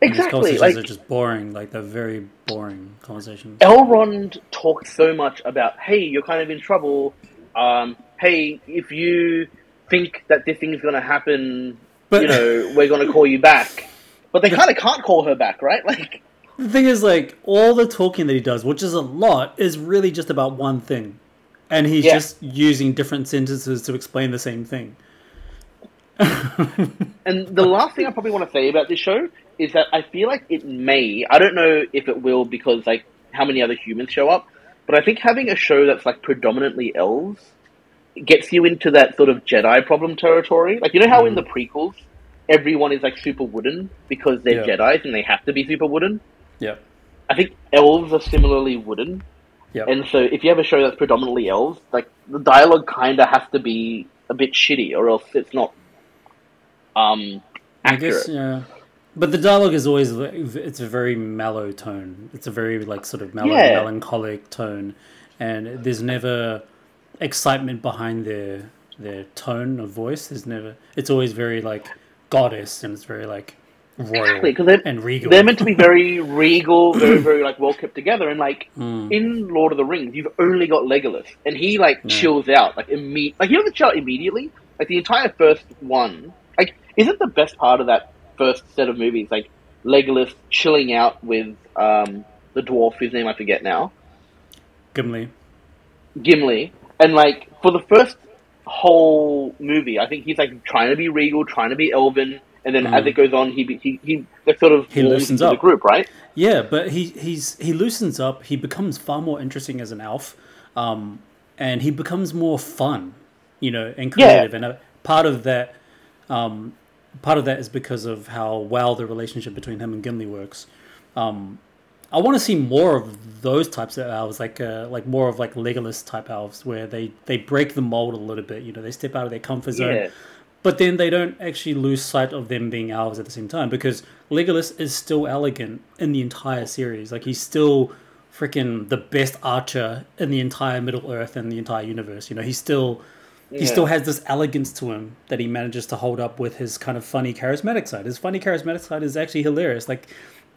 These Exactly. conversations Like are just boring. Like they're very boring conversations. Elrond talks so much about, hey, you're kind of in trouble. Um, hey, if you think that this thing's going to happen, But- you know, we're going to call you back. But they kind of can't call her back, right? Like, The thing is, like, all the talking that he does, which is a lot, is really just about one thing. And he's Yeah. just using different sentences to explain the same thing. and the last thing I probably want to say about this show is that I feel like it may, I don't know if it will because, like, how many other humans show up, but I think having a show that's, like, predominantly elves gets you into that sort of Jedi problem territory. Like, you know how in the prequels, everyone is, like, super wooden because they're Yeah. Jedis and they have to be super wooden? yeah. I think elves are similarly wooden. Yeah. And so if you have a show that's predominantly elves, like, the dialogue kind of has to be a bit shitty or else it's not um, I accurate. guess, yeah. But the dialogue is always, it's a very mellow tone. It's a very, like, sort of mellow, Yeah. melancholic tone. And there's never excitement behind their their tone of voice. There's never, it's always very, like, goddess and it's very, like, royal Exactly, they're, and regal. they're meant to be very regal, very, very like well kept together. And like Mm. in Lord of the Rings, you've only got Legolas, and he like Yeah. chills out like imme- like he doesn't chill out immediately. Like the entire first one, like isn't the best part of that first set of movies like Legolas chilling out with um, the dwarf whose name I forget now, Gimli. Gimli, and like for the first whole movie, I think he's like trying to be regal, trying to be elven. And then as Mm. it goes on, he he he like, sort of He loosens up the group, right? Yeah, but he he's he loosens up. He becomes far more interesting as an elf, um, and he becomes more fun, you know, and Yeah. creative. And a part of that, um, part of that is because of how well the relationship between him and Gimli works. Um, I want to see more of those types of elves, like uh, like more of like Legolas type elves, where they they break the mold a little bit. You know, they step out of their comfort zone Yeah. but then they don't actually lose sight of them being elves at the same time because Legolas is still elegant in the entire series. Like he's still freaking the best archer in the entire Middle Earth and the entire universe. You know, he's still he Yeah. still has this elegance to him that he manages to hold up with his kind of funny charismatic side. His funny charismatic side is actually hilarious. Like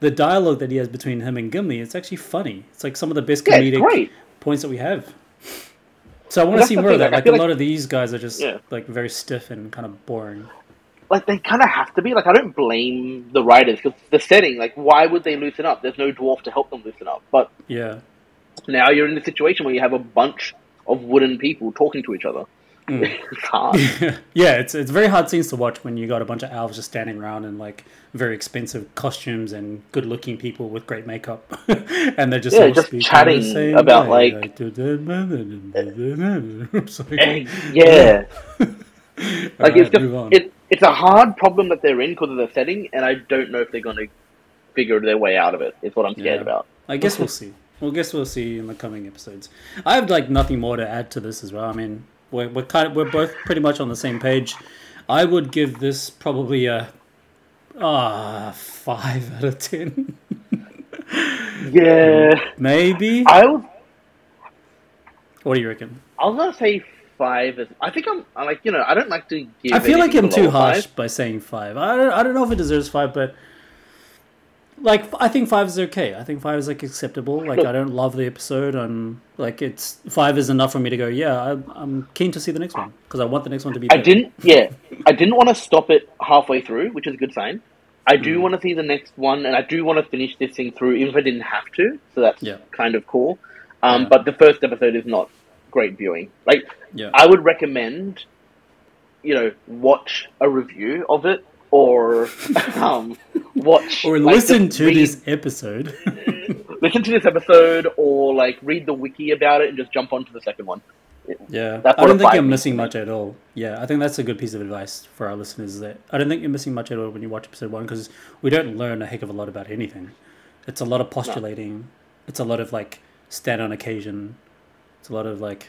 the dialogue that he has between him and Gimli, it's actually funny. It's like some of the best Yeah, comedic points that we have. So I want to see the more of that. like, Like a feel like- lot of these guys are just Yeah. like very stiff and kind of boring. like they kind of have to be. Like I don't blame the writers because the setting. Like why would they loosen up? There's no dwarf to help them loosen up. But Yeah. now you're in a situation where you have a bunch of wooden people talking to each other. Mm. it's hard. yeah, it's it's very hard scenes to watch when you got a bunch of elves just standing around in like very expensive costumes and good looking people with great makeup, and they're just Yeah, just chatting same about, like- like, yeah, like it's just it, it's a hard problem that they're in because of the setting, and I don't know if they're going to figure their way out of it. Is what I'm scared Yeah. about. I guess we'll see. Well, guess we'll see in the coming episodes. I have like nothing more to add to this as well. I mean, we're we're kind of we're both pretty much on the same page. I would give this probably a ah five out of ten, Yeah, maybe. I was What do you reckon? I was gonna say five. Is, I think I'm, I'm like you know I don't like to give. I feel like I'm too harsh five. by saying five. I don't, I don't know if it deserves five, but like I think five is okay. I think five is like acceptable. Like I don't love the episode, and like it's five is enough for me to go. Yeah, I, I'm keen to see the next one because I want the next one to be. I didn't. Yeah, I didn't want to stop it halfway through, which is a good sign. I do Mm. want to see the next one, and I do want to finish this thing through, even if I didn't have to. So that's Yeah. kind of cool. Um, Yeah. But the first episode is not great viewing. Like, Yeah. I would recommend, you know, watch a review of it, or um, watch Or like, listen to read- this episode. listen to this episode, or like read the wiki about it, and just jump onto the second one. Yeah, That's I don't think you're missing much at all. Yeah, I think that's a good piece of advice for our listeners. That I don't think you're missing much at all when you watch episode one because we don't learn a heck of a lot about anything. It's a lot of postulating. It's a lot of like stand on occasion. It's a lot of like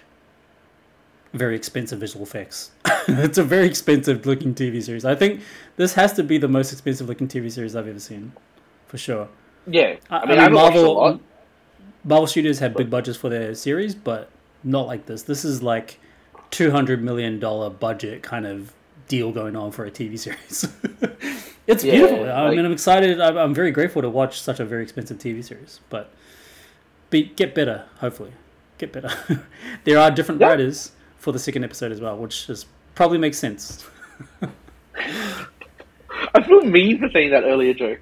very expensive visual effects. it's a very expensive looking TV series. I think this has to be the most expensive looking TV series I've ever seen, for sure. Yeah, I, I mean, I I mean, haven't a Marvel. Marvel Studios have big budgets for their series, but not like this. This is like two hundred million dollar budget kind of deal going on for a TV series. it's Yeah, beautiful. I like- mean, I'm excited. I'm, I'm very grateful to watch such a very expensive TV series, but be, get better. Hopefully, get better. there are different Yeah. writers for the second episode as well, which is probably makes sense. I feel mean for saying that earlier joke.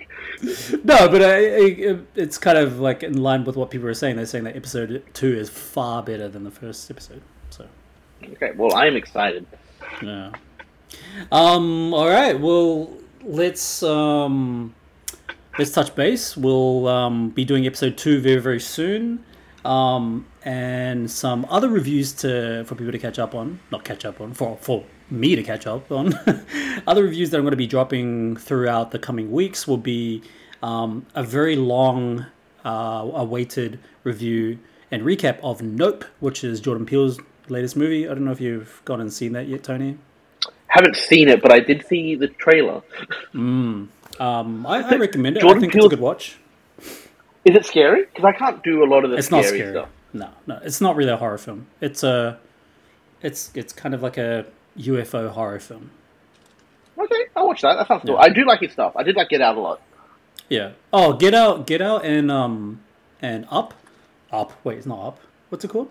No, but I, I, it's kind of like in line with what people are saying. They're saying that episode two is far better than the first episode. So, Okay, well, I am excited. yeah. Um. All right. Well, let's um, let's touch base. We'll um, be doing episode two very very soon. Um, and some other reviews to for people to catch up on. Not catch up on for for me to catch up on. other reviews that I'm going to be dropping throughout the coming weeks will be um, a very long uh, awaited review and recap of Nope, which is Jordan Peele's latest movie. I don't know if you've gone and seen that yet, Tony. Haven't seen it, but I did see the trailer. Um, I, I recommend it. I Jordan think it's a Peele's- good watch. Is it scary? Because I can't do a lot of the It's scary, not scary. stuff. No, no, it's not really a horror film. It's a, it's it's kind of like a UFO horror film. Okay, I'll watch that. That sounds cool. Yeah. I do like his stuff. I did like Get Out a lot. Yeah. Oh, Get Out, Get Out, and um, and Up, Up. Wait, it's not Up. What's it called?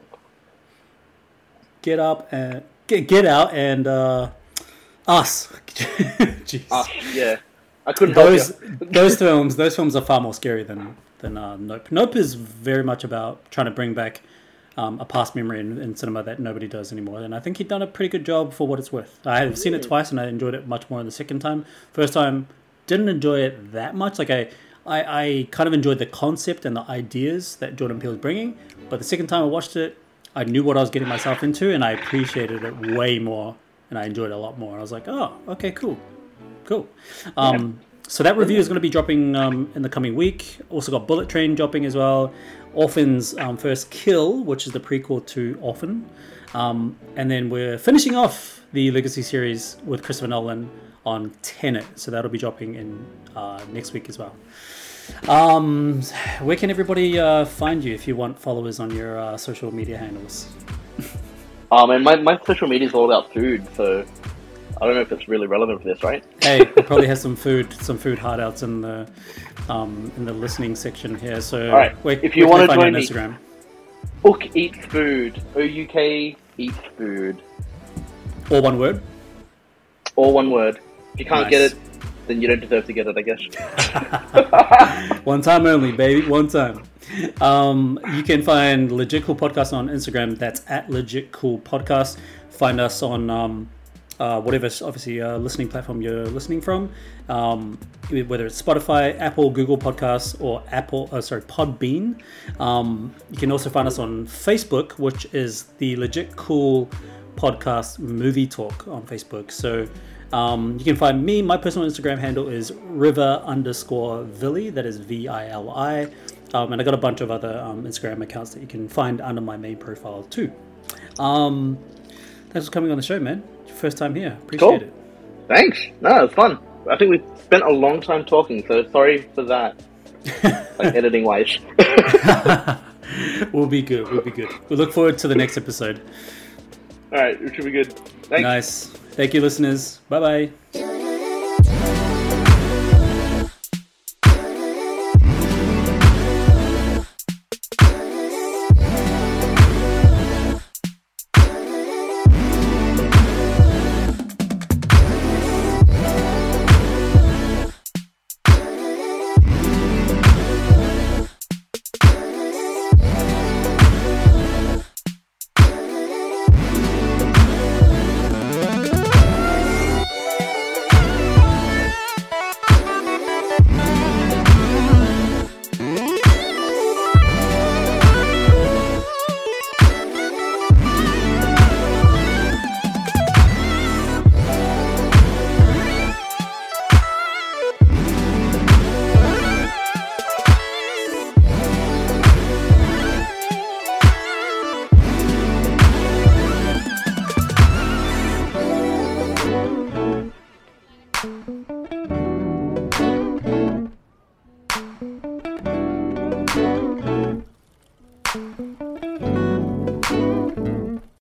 Get Up and Get Get Out and uh, Us. Jeez. Ah, yeah. I couldn't those those films those films are far more scary than than uh, Nope. Nope is very much about trying to bring back um, a past memory in, in cinema that nobody does anymore, and I think he'd done a pretty good job for what it's worth. I have seen it twice, and I enjoyed it much more the second time. First time didn't enjoy it that much. Like I. I, I kind of enjoyed the concept and the ideas that Jordan Peele is bringing, but the second time I watched it, I knew what I was getting myself into, and I appreciated it way more, and I enjoyed it a lot more. I was like, "Oh, okay, cool, cool." Um, So that review is going to be dropping um, in the coming week. Also got Bullet Train dropping as well. Orphan's um, First Kill, which is the prequel to Orphan. Um, and then we're finishing off the Legacy series with Christopher Nolan on Tenet. So that'll be dropping in uh, next week as well. Um, where can everybody uh, find you if you want followers on your uh, social media handles? Um, and my, my social media is all about food, so I don't know if it's really relevant for this, right? Hey, we probably have some food, some food hideouts in the um, in the listening section here. So, All right, where, if you wanna find join on me- Instagram, Ouk eats food. O U K eats food. all one word. All one word. If you can't Nice. get it, then you don't deserve to get it, I guess. One time only, baby. One time. Um, you can find Legit Cool Podcast on Instagram. That's at Legit Cool Podcast. Find us on um, uh, whatever, obviously, uh, listening platform you're listening from. Um, whether it's Spotify, Apple, Google Podcasts, or Apple, uh, sorry, Podbean. Um, you can also find us on Facebook, which is the Legit Cool Podcast Movie Talk on Facebook. So um, you can find me. My personal Instagram handle is river underscore villi. That is V I L I. Um, and I got a bunch of other um, Instagram accounts that you can find under my main profile too. Um, thanks for coming on the show, man. First time here. Appreciate Cool. it. Thanks. No, it's fun. I think we spent a long time talking, so sorry for that. like editing wise. We'll be good. We'll be good. We look forward to the next episode. All right, it should be good. Thanks. Nice. Thank you, listeners. Bye bye.